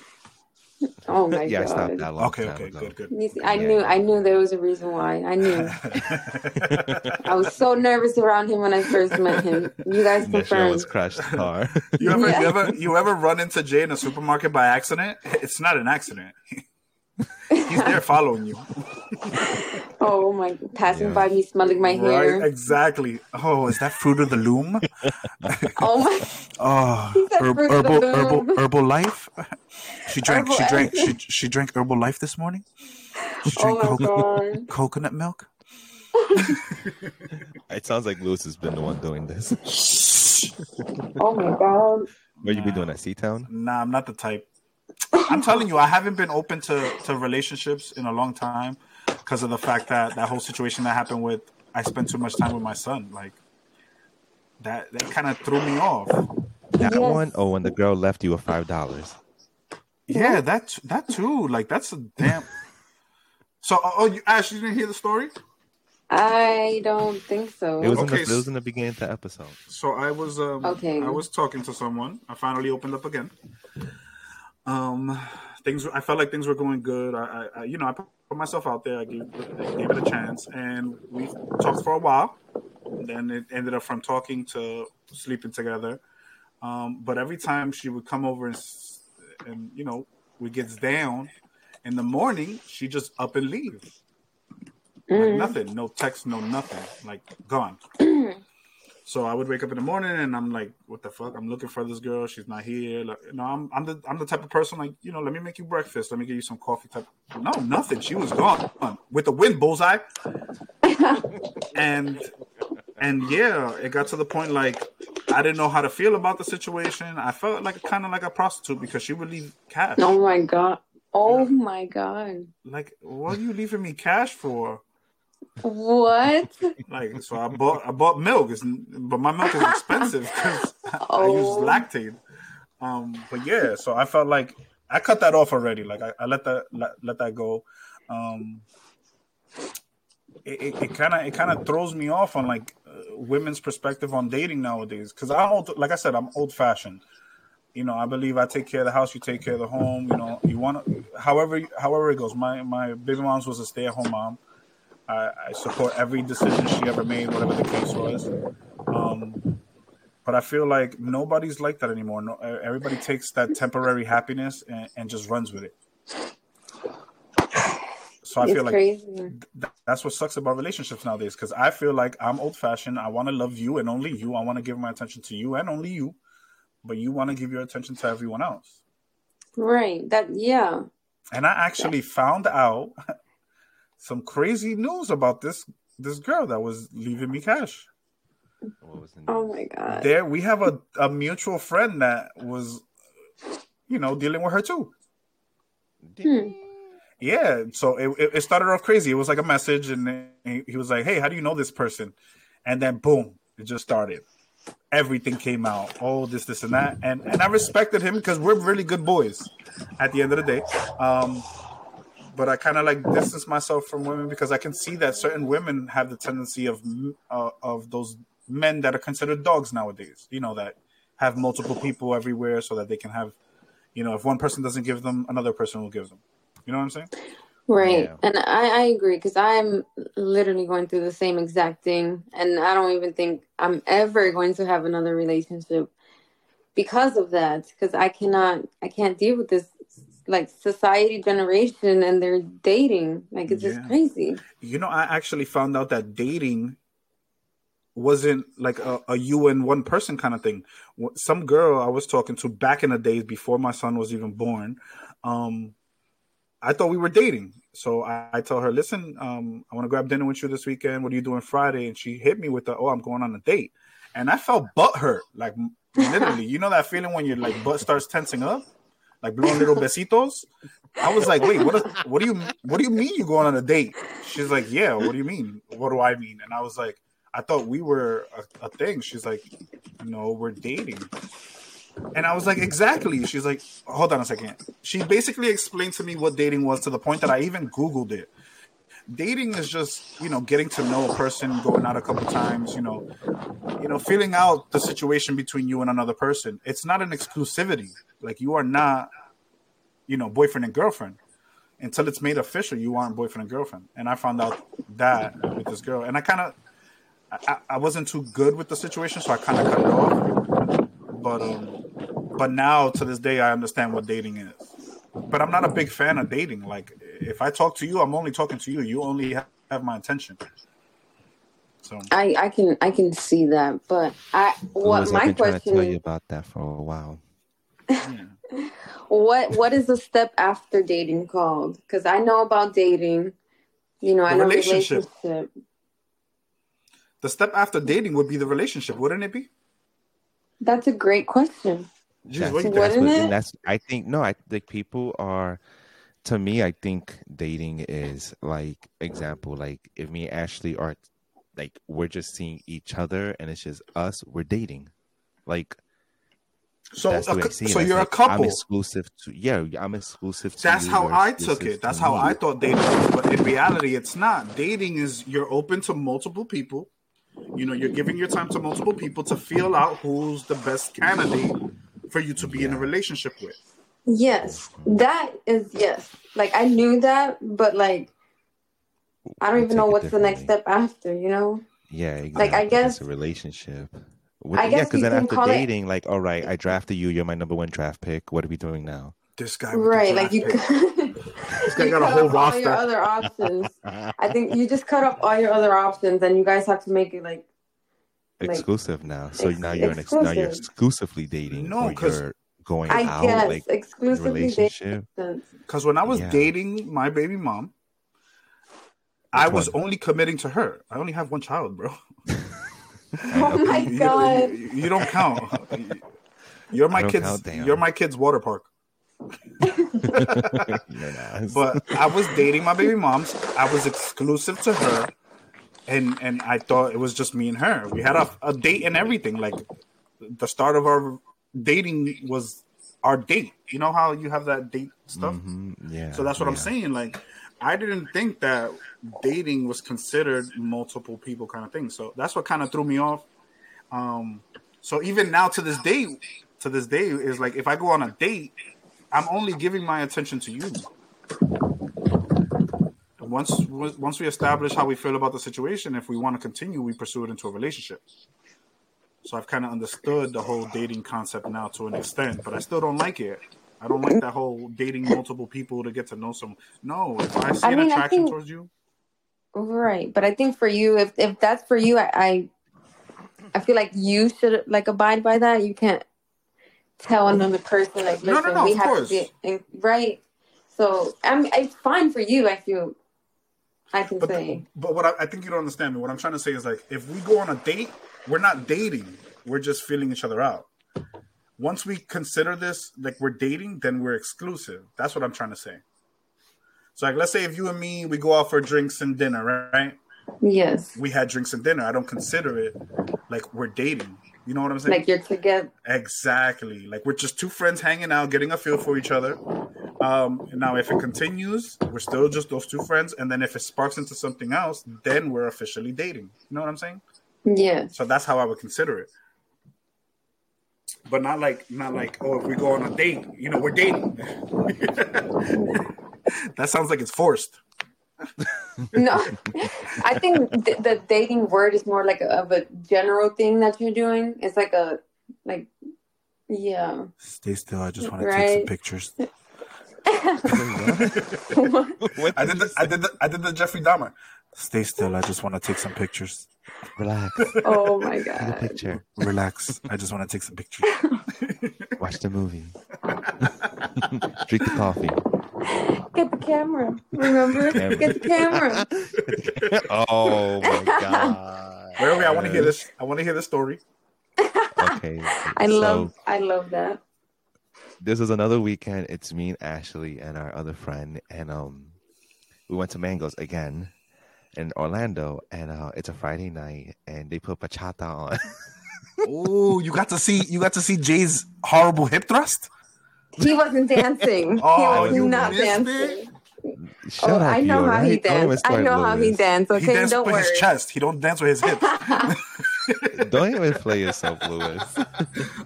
oh my yeah, I god. stopped that a long Okay, time okay, ago. good, good. You see, I Yeah. knew. I knew there was a reason why. I knew. I was so nervous around him when I first met him. You guys Michelle confirmed. was crashed the car. You ever, Yeah. you ever, you ever run into Jay in a supermarket by accident? It's not an accident. He's there following you. Oh my! Passing Yeah. by me, smelling my hair. Exactly. Oh, is that fruit of the loom? Oh my! Oh, He herb, Fruit of the herbal, herbal, Herbalife. She drank. She drank. She, she drank Herbalife this morning. She Oh drank my coconut, coconut milk. it sounds like Lewis has been the one doing this. Oh my god! Where you be doing at C Town? Nah, I'm not the type. I'm telling you, I haven't been open to to relationships in a long time because of the fact that that whole situation that happened with I spent too much time with my son. Like that, that kind of threw me off. That Yes. one? Oh, when the girl left you with five dollars. Yeah, that that too. Like that's a damn. So, oh, oh, you Ash, you didn't hear the story? I don't think so. It was in the it was in the beginning of the episode. So I was um Okay. I was talking to someone. I finally opened up again. Um, things I felt like things were going good. I, I, I you know I put myself out there. I gave I gave it a chance, and we talked for a while. Then it ended up from talking to sleeping together. Um, but every time she would come over and and you know we gets down in the morning, she just up and leave. Like Mm. nothing, no text, no nothing, like gone. so I would wake up in the morning and I'm like, "What the fuck? I'm looking for this girl. She's not here." Like, no, I'm I'm the I'm the type of person like you know. Let me make you breakfast. Let me give you some coffee. Type. No, nothing. She was gone with the wind bullseye. and and yeah, it got to the point like I didn't know how to feel about the situation. I felt like kind of like a prostitute because she would leave cash. Oh my god! Oh my god! Like, what are you leaving me cash for? What? Like, so I bought I bought milk, it's, but my milk is expensive because I Oh. use Lactaid. Um, but yeah, so I felt like I cut that off already. Like I, I let that let, let that go. Um, it kind of it kind of throws me off on like uh, women's perspective on dating nowadays because I'm old, like I said I'm old fashioned. You know, I believe I take care of the house, you take care of the home. You know, you want to, however however it goes. My my baby mom's was a stay at home mom. I, I support every decision she ever made, whatever the case was. Um, but I feel like nobody's like that anymore. No, everybody takes that temporary happiness and, and just runs with it. So I it's feel like th- that's what sucks about relationships nowadays. Because I feel like I'm old fashioned. I want to love you and only you. I want to give my attention to you and only you. But you want to give your attention to everyone else. Right. That yeah. And I actually found out some crazy news about this this girl that was leaving me cash. What was the Oh my god. There we have a, a mutual friend that was you know dealing with her too. Hmm. Yeah, so it, it- it started off crazy. It was like a message, and he he was like, "Hey, how do you know this person?" And then boom, it just started. Everything came out. Oh, this, this, and that, and and I respected him because we're really good boys. At the end of the day, um, but I kind of like distance myself from women because I can see that certain women have the tendency of uh, of those men that are considered dogs nowadays. You know that have multiple people everywhere so that they can have, you know, if one person doesn't give them, another person will give them. You know what I'm saying? Right. Yeah. And I, I agree because I'm literally going through the same exact thing. And I don't even think I'm ever going to have another relationship because of that. Because I cannot, I can't deal with this like society generation and they're dating. Like it's Yeah. just crazy. You know, I actually found out that dating wasn't like a, a you and one person kind of thing. Some girl I was talking to back in the days before my son was even born, um, I thought we were dating. So I, I told her, listen, um, I want to grab dinner with you this weekend. What are you doing Friday? And she hit me with the, oh, I'm going on a date. And I felt butt hurt, like literally. you know that feeling when your like butt starts tensing up, like blowing little besitos. I was like, wait, what? What do you what do you mean you going on a date? She's like, yeah. What do you mean? What do I mean? And I was like, I thought we were a, a thing. She's like, no, we're dating. And I was like, exactly. She's like, hold on a second. She basically explained to me what dating was to the point that I even Googled it. Dating is just, you know, getting to know a person, going out a couple times, you know, you know, feeling out the situation between you and another person. It's not an exclusivity. Like you are not, you know, boyfriend and girlfriend until it's made official. You aren't boyfriend and girlfriend. And I found out that with this girl, and I kind of, I, I wasn't too good with the situation, so I kind of cut it off. But um, but now to this day, I understand what dating is. But I'm not a big fan of dating. Like if I talk to you, I'm only talking to you. You only have, have my attention. So I, I can I can see that, but I what Louis, my I've been trying to question tell is you about that for a while. what what is the step after dating called? Because I know about dating, you know, I The know relationship. relationship. the step after dating would be the relationship, wouldn't it be? That's a great question. Jeez, That's, what do you What think? that's Wouldn't what, it? that's I think no, I think people are to me, I think dating is like example, like if me and Ashley are like we're just seeing each other and it's just us, we're dating. Like So, that's the a way I see so It's you're a like, I'm couple. exclusive to yeah, I'm exclusive to That's you, how I took it. That's to how me. I thought dating was. But in reality, it's not. Dating is you're open to multiple people. You know, you're giving your time to multiple people to feel out who's the best candidate for you to be in a relationship with. Yes, that is yes. Like I knew that, but like I don't We even know what's the next step after. You know, Yeah, exactly. Like, I It's guess- a relationship. What- I yeah, guess because you then after call it- dating, like, all right, I drafted you. You're my number one draft pick. What are we doing now? This guy, with the right? Like you, this guy got a whole all your roster. other options. I think you just cut off all your other options, and you guys have to make it like Like, exclusive now. So ex- now you're an ex- now you're exclusively dating, No, or 'cause you're going I out, guess like exclusively relationship. Because when I was Yeah. dating my baby mom, I was one? only committing to her. I only have one child, bro. Oh my You- god! You, you don't count. You're my kid's. count. You're my kid's water park. But I was dating my baby moms. I was exclusive to her, and and I thought it was just me and her. We had a, a date and everything. Like the start of our dating was our date. You know how you have that date stuff. Mhm, yeah. So that's what I'm saying. Like, I didn't think that dating was considered multiple people kind of thing. So that's what kind of threw me off. Um, so even now to this day, to this day is like if I go on a date, I'm only giving my attention to you. Once once we establish how we feel about the situation, if we want to continue, we pursue it into a relationship. So I've kind of understood the whole dating concept now to an extent, but I still don't like it. I don't like that whole dating multiple people to get to know some. No, if I see I an mean, attraction think- towards you, Right, but I think for you, if if that's for you, I I, I feel like you should like abide by that. You can't tell another person like, No, no, listen, no, we have course. to be in, right. So I mean, it's fine for you. I feel. I can but say. but what I, I think you don't understand me. What I'm trying to say is like if we go on a date, we're not dating. We're just feeling each other out. Once we consider this like we're dating, then we're exclusive. That's what I'm trying to say. So like, let's say if you and me we go out for drinks and dinner, right? Yes, We had drinks and dinner. I don't consider it like we're dating. You know what I'm saying? like you're together. Exactly. Like we're just two friends hanging out, getting a feel for each other. Um, now, if it continues, we're still just those two friends, and then if it sparks into something else, then we're officially dating. You know what I'm saying? Yes, So that's how I would consider it. But not like, not like, oh, if we go on a date, you know, we're dating. that sounds like it's forced. no, I think th- the dating word is more like a, of a general thing that you're doing. It's like a like, yeah. Stay still. I just want to take some pictures. I did the, I did the, I did the Jeffrey Dahmer. Stay still. I just want to take some pictures. Relax. oh my god. Take a picture. Relax. I just want to take some pictures. Watch the movie. Drink the coffee. Get the camera. Remember? Camera. Get the camera. oh my god. Wait, wait, I want to hear this. I want to hear the story. Okay. I so love I love that. this is another weekend. It's me and Ashley and our other friend, and um, we went to Mango's again in Orlando, and uh, it's a Friday night, and they put bachata on. Oh, you got to see you got to see Jay's horrible hip thrust. He wasn't dancing. Oh, he was you not missed dancing. Shut oh, up, I know you, how he right? Don't danced. I start, know how he Lewis. danced. He Okay, dances don't with worry. his chest. He don't dance with his hips. Don't even play yourself, Lewis.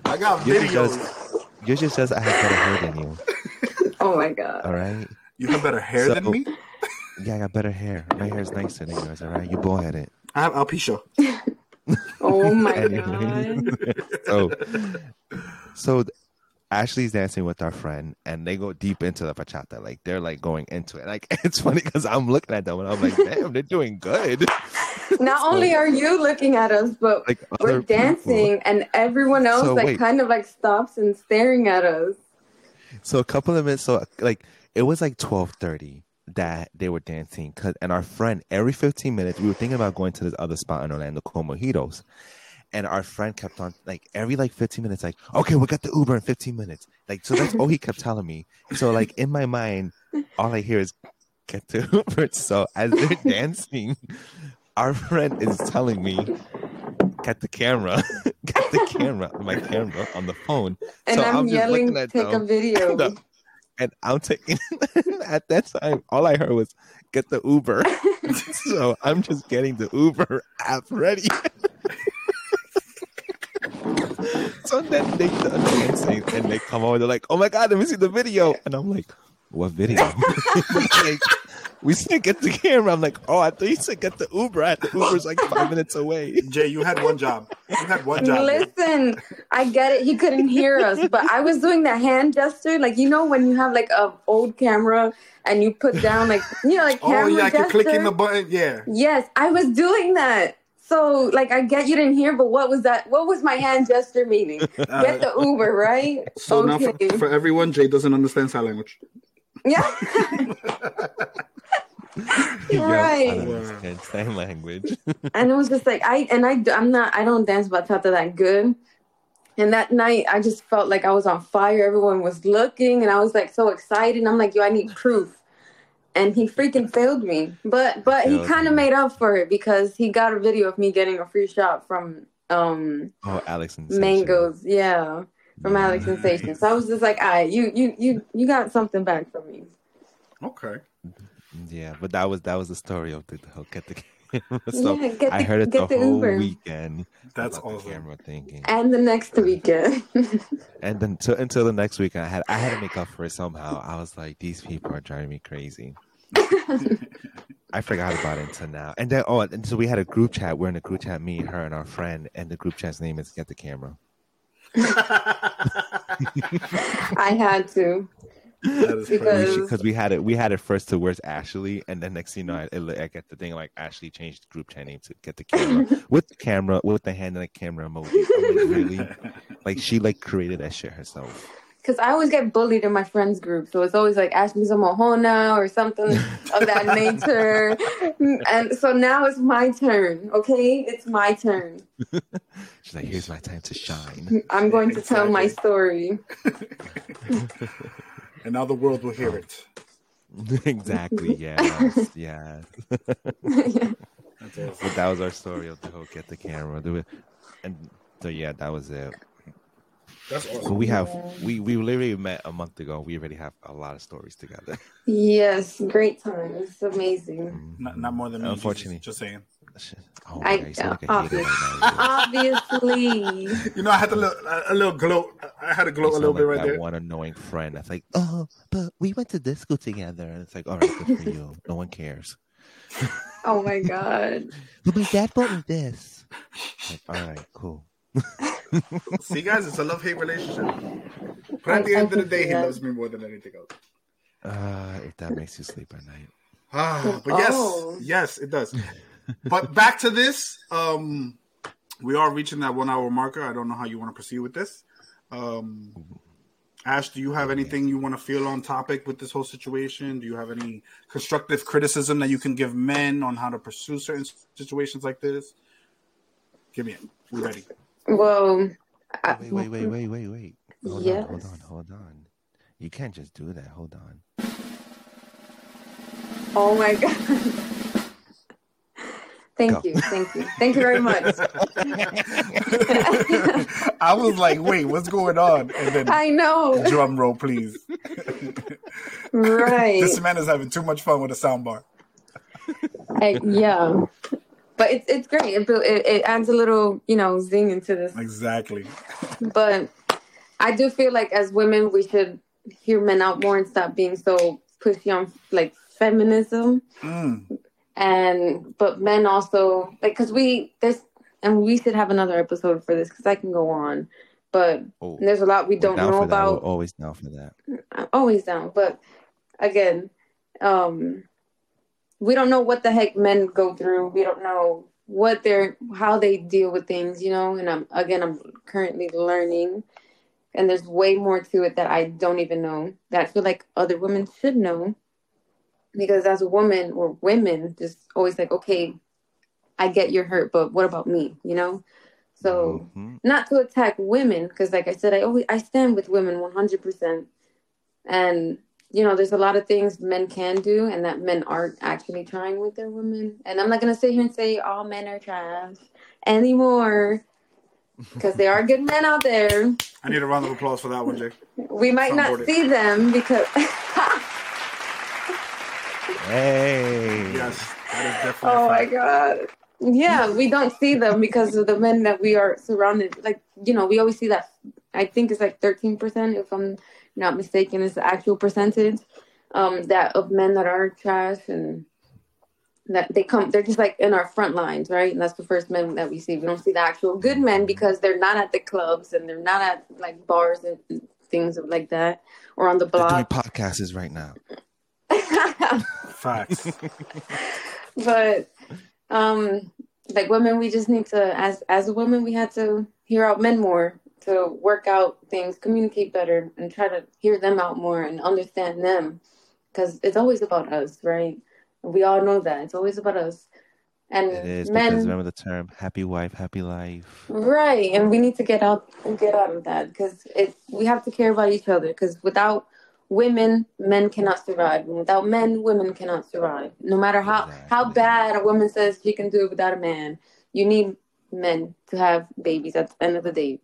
I got You're videos. just, you're just says I have better hair than you. oh my god. All right. You have better hair So- than me. Yeah, I got better hair. My hair is nicer than yours. All right. You bullheaded. I have alopecia. Oh my Anyway. god. so, so Ashley's dancing with our friend, and they go deep into the bachata. Like they're like going into it. Like it's funny because I'm looking at them and I'm like, damn, they're doing good. Not only are you looking at us, but Like we're other people. dancing, and everyone else So, like wait. kind of like stops and staring at us. So a couple of minutes, so like it was like twelve thirty that they were dancing. Cause and our friend every fifteen minutes we were thinking about going to this other spot in Orlando called Mojitos, and our friend kept on like every like fifteen minutes, like okay, we'll get the Uber in fifteen minutes. Like so that's all he kept telling me. So like in my mind, all I hear is get the Uber. So as they're dancing, our friend is telling me. Get the camera, get the camera, my camera on the phone. And So I'm, I'm just yelling, looking at take a video. No. And I'm taking at that time all I heard was get the Uber. so I'm just getting the Uber app ready. so then they done dancing and they come over, they're like, Oh my god, let me see the video. And I'm like, What video? like, we said get the camera. I'm like, Oh, I thought you said get the Uber. I- The Uber's like five minutes away. Jay, you had one job. You had one job. Listen, I get it. He couldn't hear us, but I was doing the hand gesture, like you know when you have like a old camera and you put down like you know like Oh camera yeah, like you're clicking the button. Yeah. Yes, I was doing that. So like I get you didn't hear, but what was that? What was my hand gesture meaning? Uh, get the Uber, right? So now for, for everyone, Jay doesn't understand sign language. yeah. Yeah, I right. don't understand sign language. and it was just like I and I I'm not I don't dance but bachata that good. And that night I just felt like I was on fire. Everyone was looking and I was like so excited. And I'm like, yo, I need proof. And he freaking failed me. But but he kind of you. made up for it because he got a video of me getting a free shot from um oh, Alex and Mango's. Yeah. From Alex Sensation. So I was just like, all right, you you you you got something back from me. Okay. Yeah, but that was that was the story of the, the whole get the camera. So Yeah, get I heard it get the, the whole Uber. weekend. That's about the awesome. camera thinking, And the next weekend. and then to, until the next weekend, I had I had to make up for it somehow. I was like, these people are driving me crazy. I forgot about it until now. And then oh, and so we had a group chat. We're in a group chat, me, her, and our friend, and the group chat's name is Get the Camera. I had to. That is Because- crazy. Because we had it, we had it first to where's Ashley, and then next thing you know, I, I get the thing like Ashley changed group chat name to Get the Camera with the camera with the hand and the camera emoji. I'm like, really? Like she like created that shit herself. Because I always get bullied in my friends group, so it's always like ask me some mohona or something of that nature. And so now it's my turn, okay? It's my turn. She's like, here's my time to shine. I'm going to tell my story. And now the world will hear it. exactly. Yeah. Yeah. That's awesome. But that was our story of the whole get the camera. Do. And so yeah, that was it. That's But awesome. we have we we literally met a month ago. We already have a lot of stories together. yes, great time. It's amazing. Mm-hmm. Not, not more than me. Unfortunately. Just, just saying. Oh I- my god, you sound like a hater obvious- right now. Obviously. You know, I had a little, a little glow. I had a glow You a little sound bit right that there. one annoying friend that's like, oh, but we went to disco together, and it's like, all right, good for you. No one cares. Oh my god. But my dad bought me this. Like, all right, cool. See, guys, it's a love hate relationship. But I- at the I end of the day, see he that. loves me more than anything else. Uh, if that makes you sleep at night. Ah, but yes, Oh. yes, it does. But back to this. Um, we are reaching that one hour marker. I don't know how you want to proceed with this. Um, Ash, do you have anything you want to feel on topic with this whole situation? Do you have any constructive criticism that you can give men on how to pursue certain situations like this? Give me it. We ready? Well, I- Wait, wait, wait, wait, wait, wait. Hold Yes. on, hold on, hold on. You can't just do that. Hold on. Oh my god. Thank Go. you, thank you, thank you very much. I was like, wait, what's going on? And then I know, drum roll, please. right? This man is having too much fun with a soundbar. Yeah, but it's it's great. It, it it adds a little, you know, zing into this. Exactly. But I do feel like as women, we should hear men out more and stop being so pushy on like feminism. Mm. And but men also like because we this and we should have another episode for this because I can go on, but Oh, there's a lot we don't know that. We're about. always down for that. I'm always down, but again, um, we don't know what the heck men go through. We don't know what they're how they deal with things, you know. And I'm again, I'm currently learning, and there's way more to it that I don't even know. That I feel like other women should know, because as a woman or women, just always like, okay, I get you're hurt, but what about me, you know? So Mhm. not to attack women because like i said i always i stand with women 100% and you know there's a lot of things men can do and that men aren't actually trying with their women and i'm not going to sit here and say all men are trash anymore because there are good men out there I need a round of applause for that one, Jay. we might not Soundboarded. see them because Hey. Yes, that is definitely oh a my god. Yeah we don't see them because of the men that we are surrounded like you know we always see that i think it's like 13% if i'm not mistaken is the actual percentage um that of men that are trash and that they come they're just like in our front lines right? And that's the first men that we see. We don't see the actual good men because they're not at the clubs and they're not at like bars and things like that or on the They're doing block. podcasts right now. Facts. but um like women we just need to as as a woman we had to hear out men more to work out things communicate better and try to hear them out more and understand them because it's always about us right we all know that it's always about us and It is men because remember the term "happy wife, happy life." right and we need to get out and get out of that because it we have to care about each other because without women men cannot survive and without men women cannot survive no matter how how bad a woman says she can do it without a man you need men to have babies at the end of the day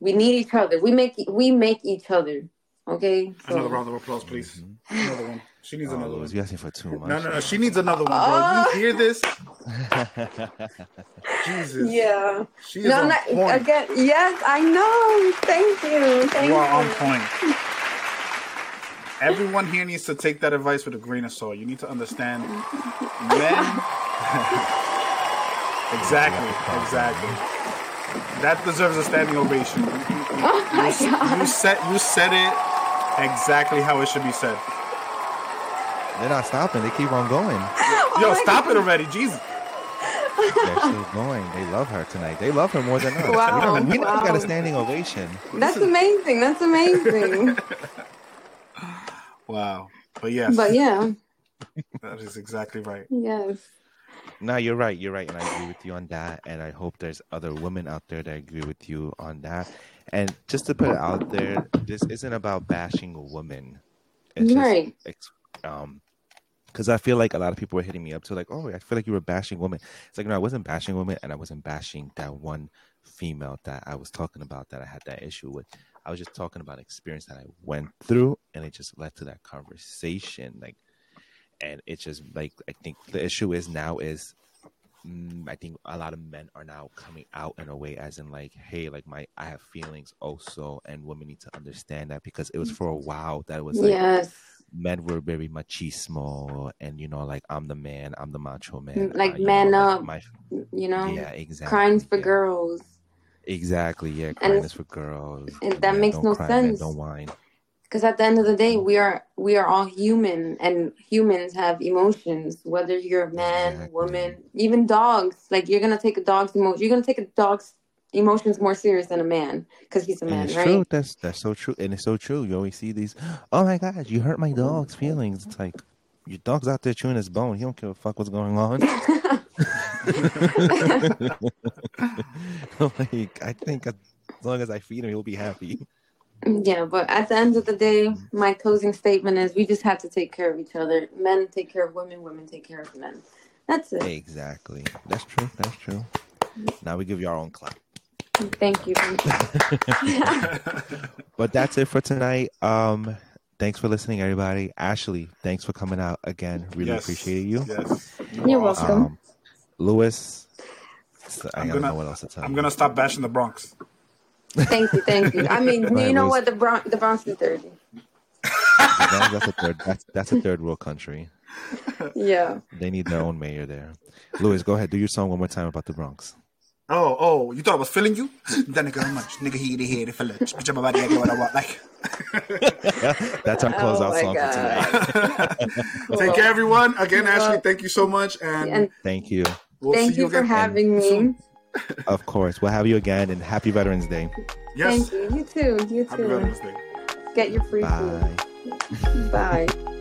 we need each other we make we make each other okay Another round of applause, please. Mhm. Another one. She needs Oh, another one. you asking for too much. No, no, no. She needs another one, bro. You hear this? Jesus. yeah She is no on not point. again yes i know thank you thank You You are on point. Everyone here needs to take that advice with a grain of salt. You need to understand men. exactly, exactly. That deserves a standing ovation. You, you- oh my you, god you said you said it exactly how it should be said. They're not stopping. They keep on going. Oh Yo, my stop it already, Jesus. They're still going. They love her tonight. They love her more than us. Wow, we don't, we never got a standing ovation. That's amazing. That's amazing. Wow. But yes, but yeah, that is exactly right. yes. No, you're right. You're right, and I agree with you on that. And I hope there's other women out there that agree with you on that. And just to put it out there, this isn't about bashing a woman. It's Right. just um, because I feel like a lot of people were hitting me up to like, oh, I feel like you were bashing women. It's like no, I wasn't bashing women, and I wasn't bashing that one female that I was talking about that I had that issue with. I was just talking about an experience that I went through, and it just led to that conversation. Like, and it's just like I think the issue is now is mm, I think a lot of men are now coming out in a way as in like, hey, like my I have feelings also, and women need to understand that because it was for a while that it was like yes. men were very machismo and you know like I'm the man, I'm the macho man, Like uh, man know, up, my You know, yeah, exactly, crying for yeah. girls. Exactly, yeah, crying is for girls, and that Yeah, makes no man, sense. Don't whine. Because at the end of the day, we are we are all human, and humans have emotions. Whether you're a man, Exactly. woman, even dogs. Like you're gonna take a dog's emotion. You're gonna take a dog's emotions more serious than a man because he's a And man, it's right? true. That's that's so true, and it's so true. You always see these. Oh my God, you hurt my dog's feelings. It's like your dog's out there chewing his bone. He don't give a fuck what's going on. like I think as long as I feed him, he'll be happy. Yeah, but at the end of the day, my closing statement is we just have to take care of each other. Men take care of women, women take care of men. That's it. Exactly. That's true. That's true. Now we give you our own clap. Thank you. But that's it for tonight. Um, thanks for listening, everybody. Ashley, thanks for coming out again. Really Yes. appreciate you. Yes. You You're welcome. Um, Lewis, I I'm don't gonna- know what else to tell I'm you. gonna stop bashing the Bronx. Thank you. Thank you. I mean, Go you know Liz. what? The Bronx, the Bronx is dirty. As long as that's a third. That's, that's a third world country. Yeah. They need their own mayor there. Lewis, go ahead. Do your song one more time about the Bronx. Oh, oh, you thought I was feeling you? That nigga how much? Nigga he here to feel it. Bitch, I'm about to get what I want. Like, That's our Oh closeout my song for tonight. God. take care, everyone. Again, Well- Ashley, thank you so much, and, And Thank you. we'll thank you you for again. having me. soon. Of course. We'll have you again and happy Veterans Day. Yes. Thank you. You too. You Happy too. Veterans Day. Get your free Bye. food. Bye.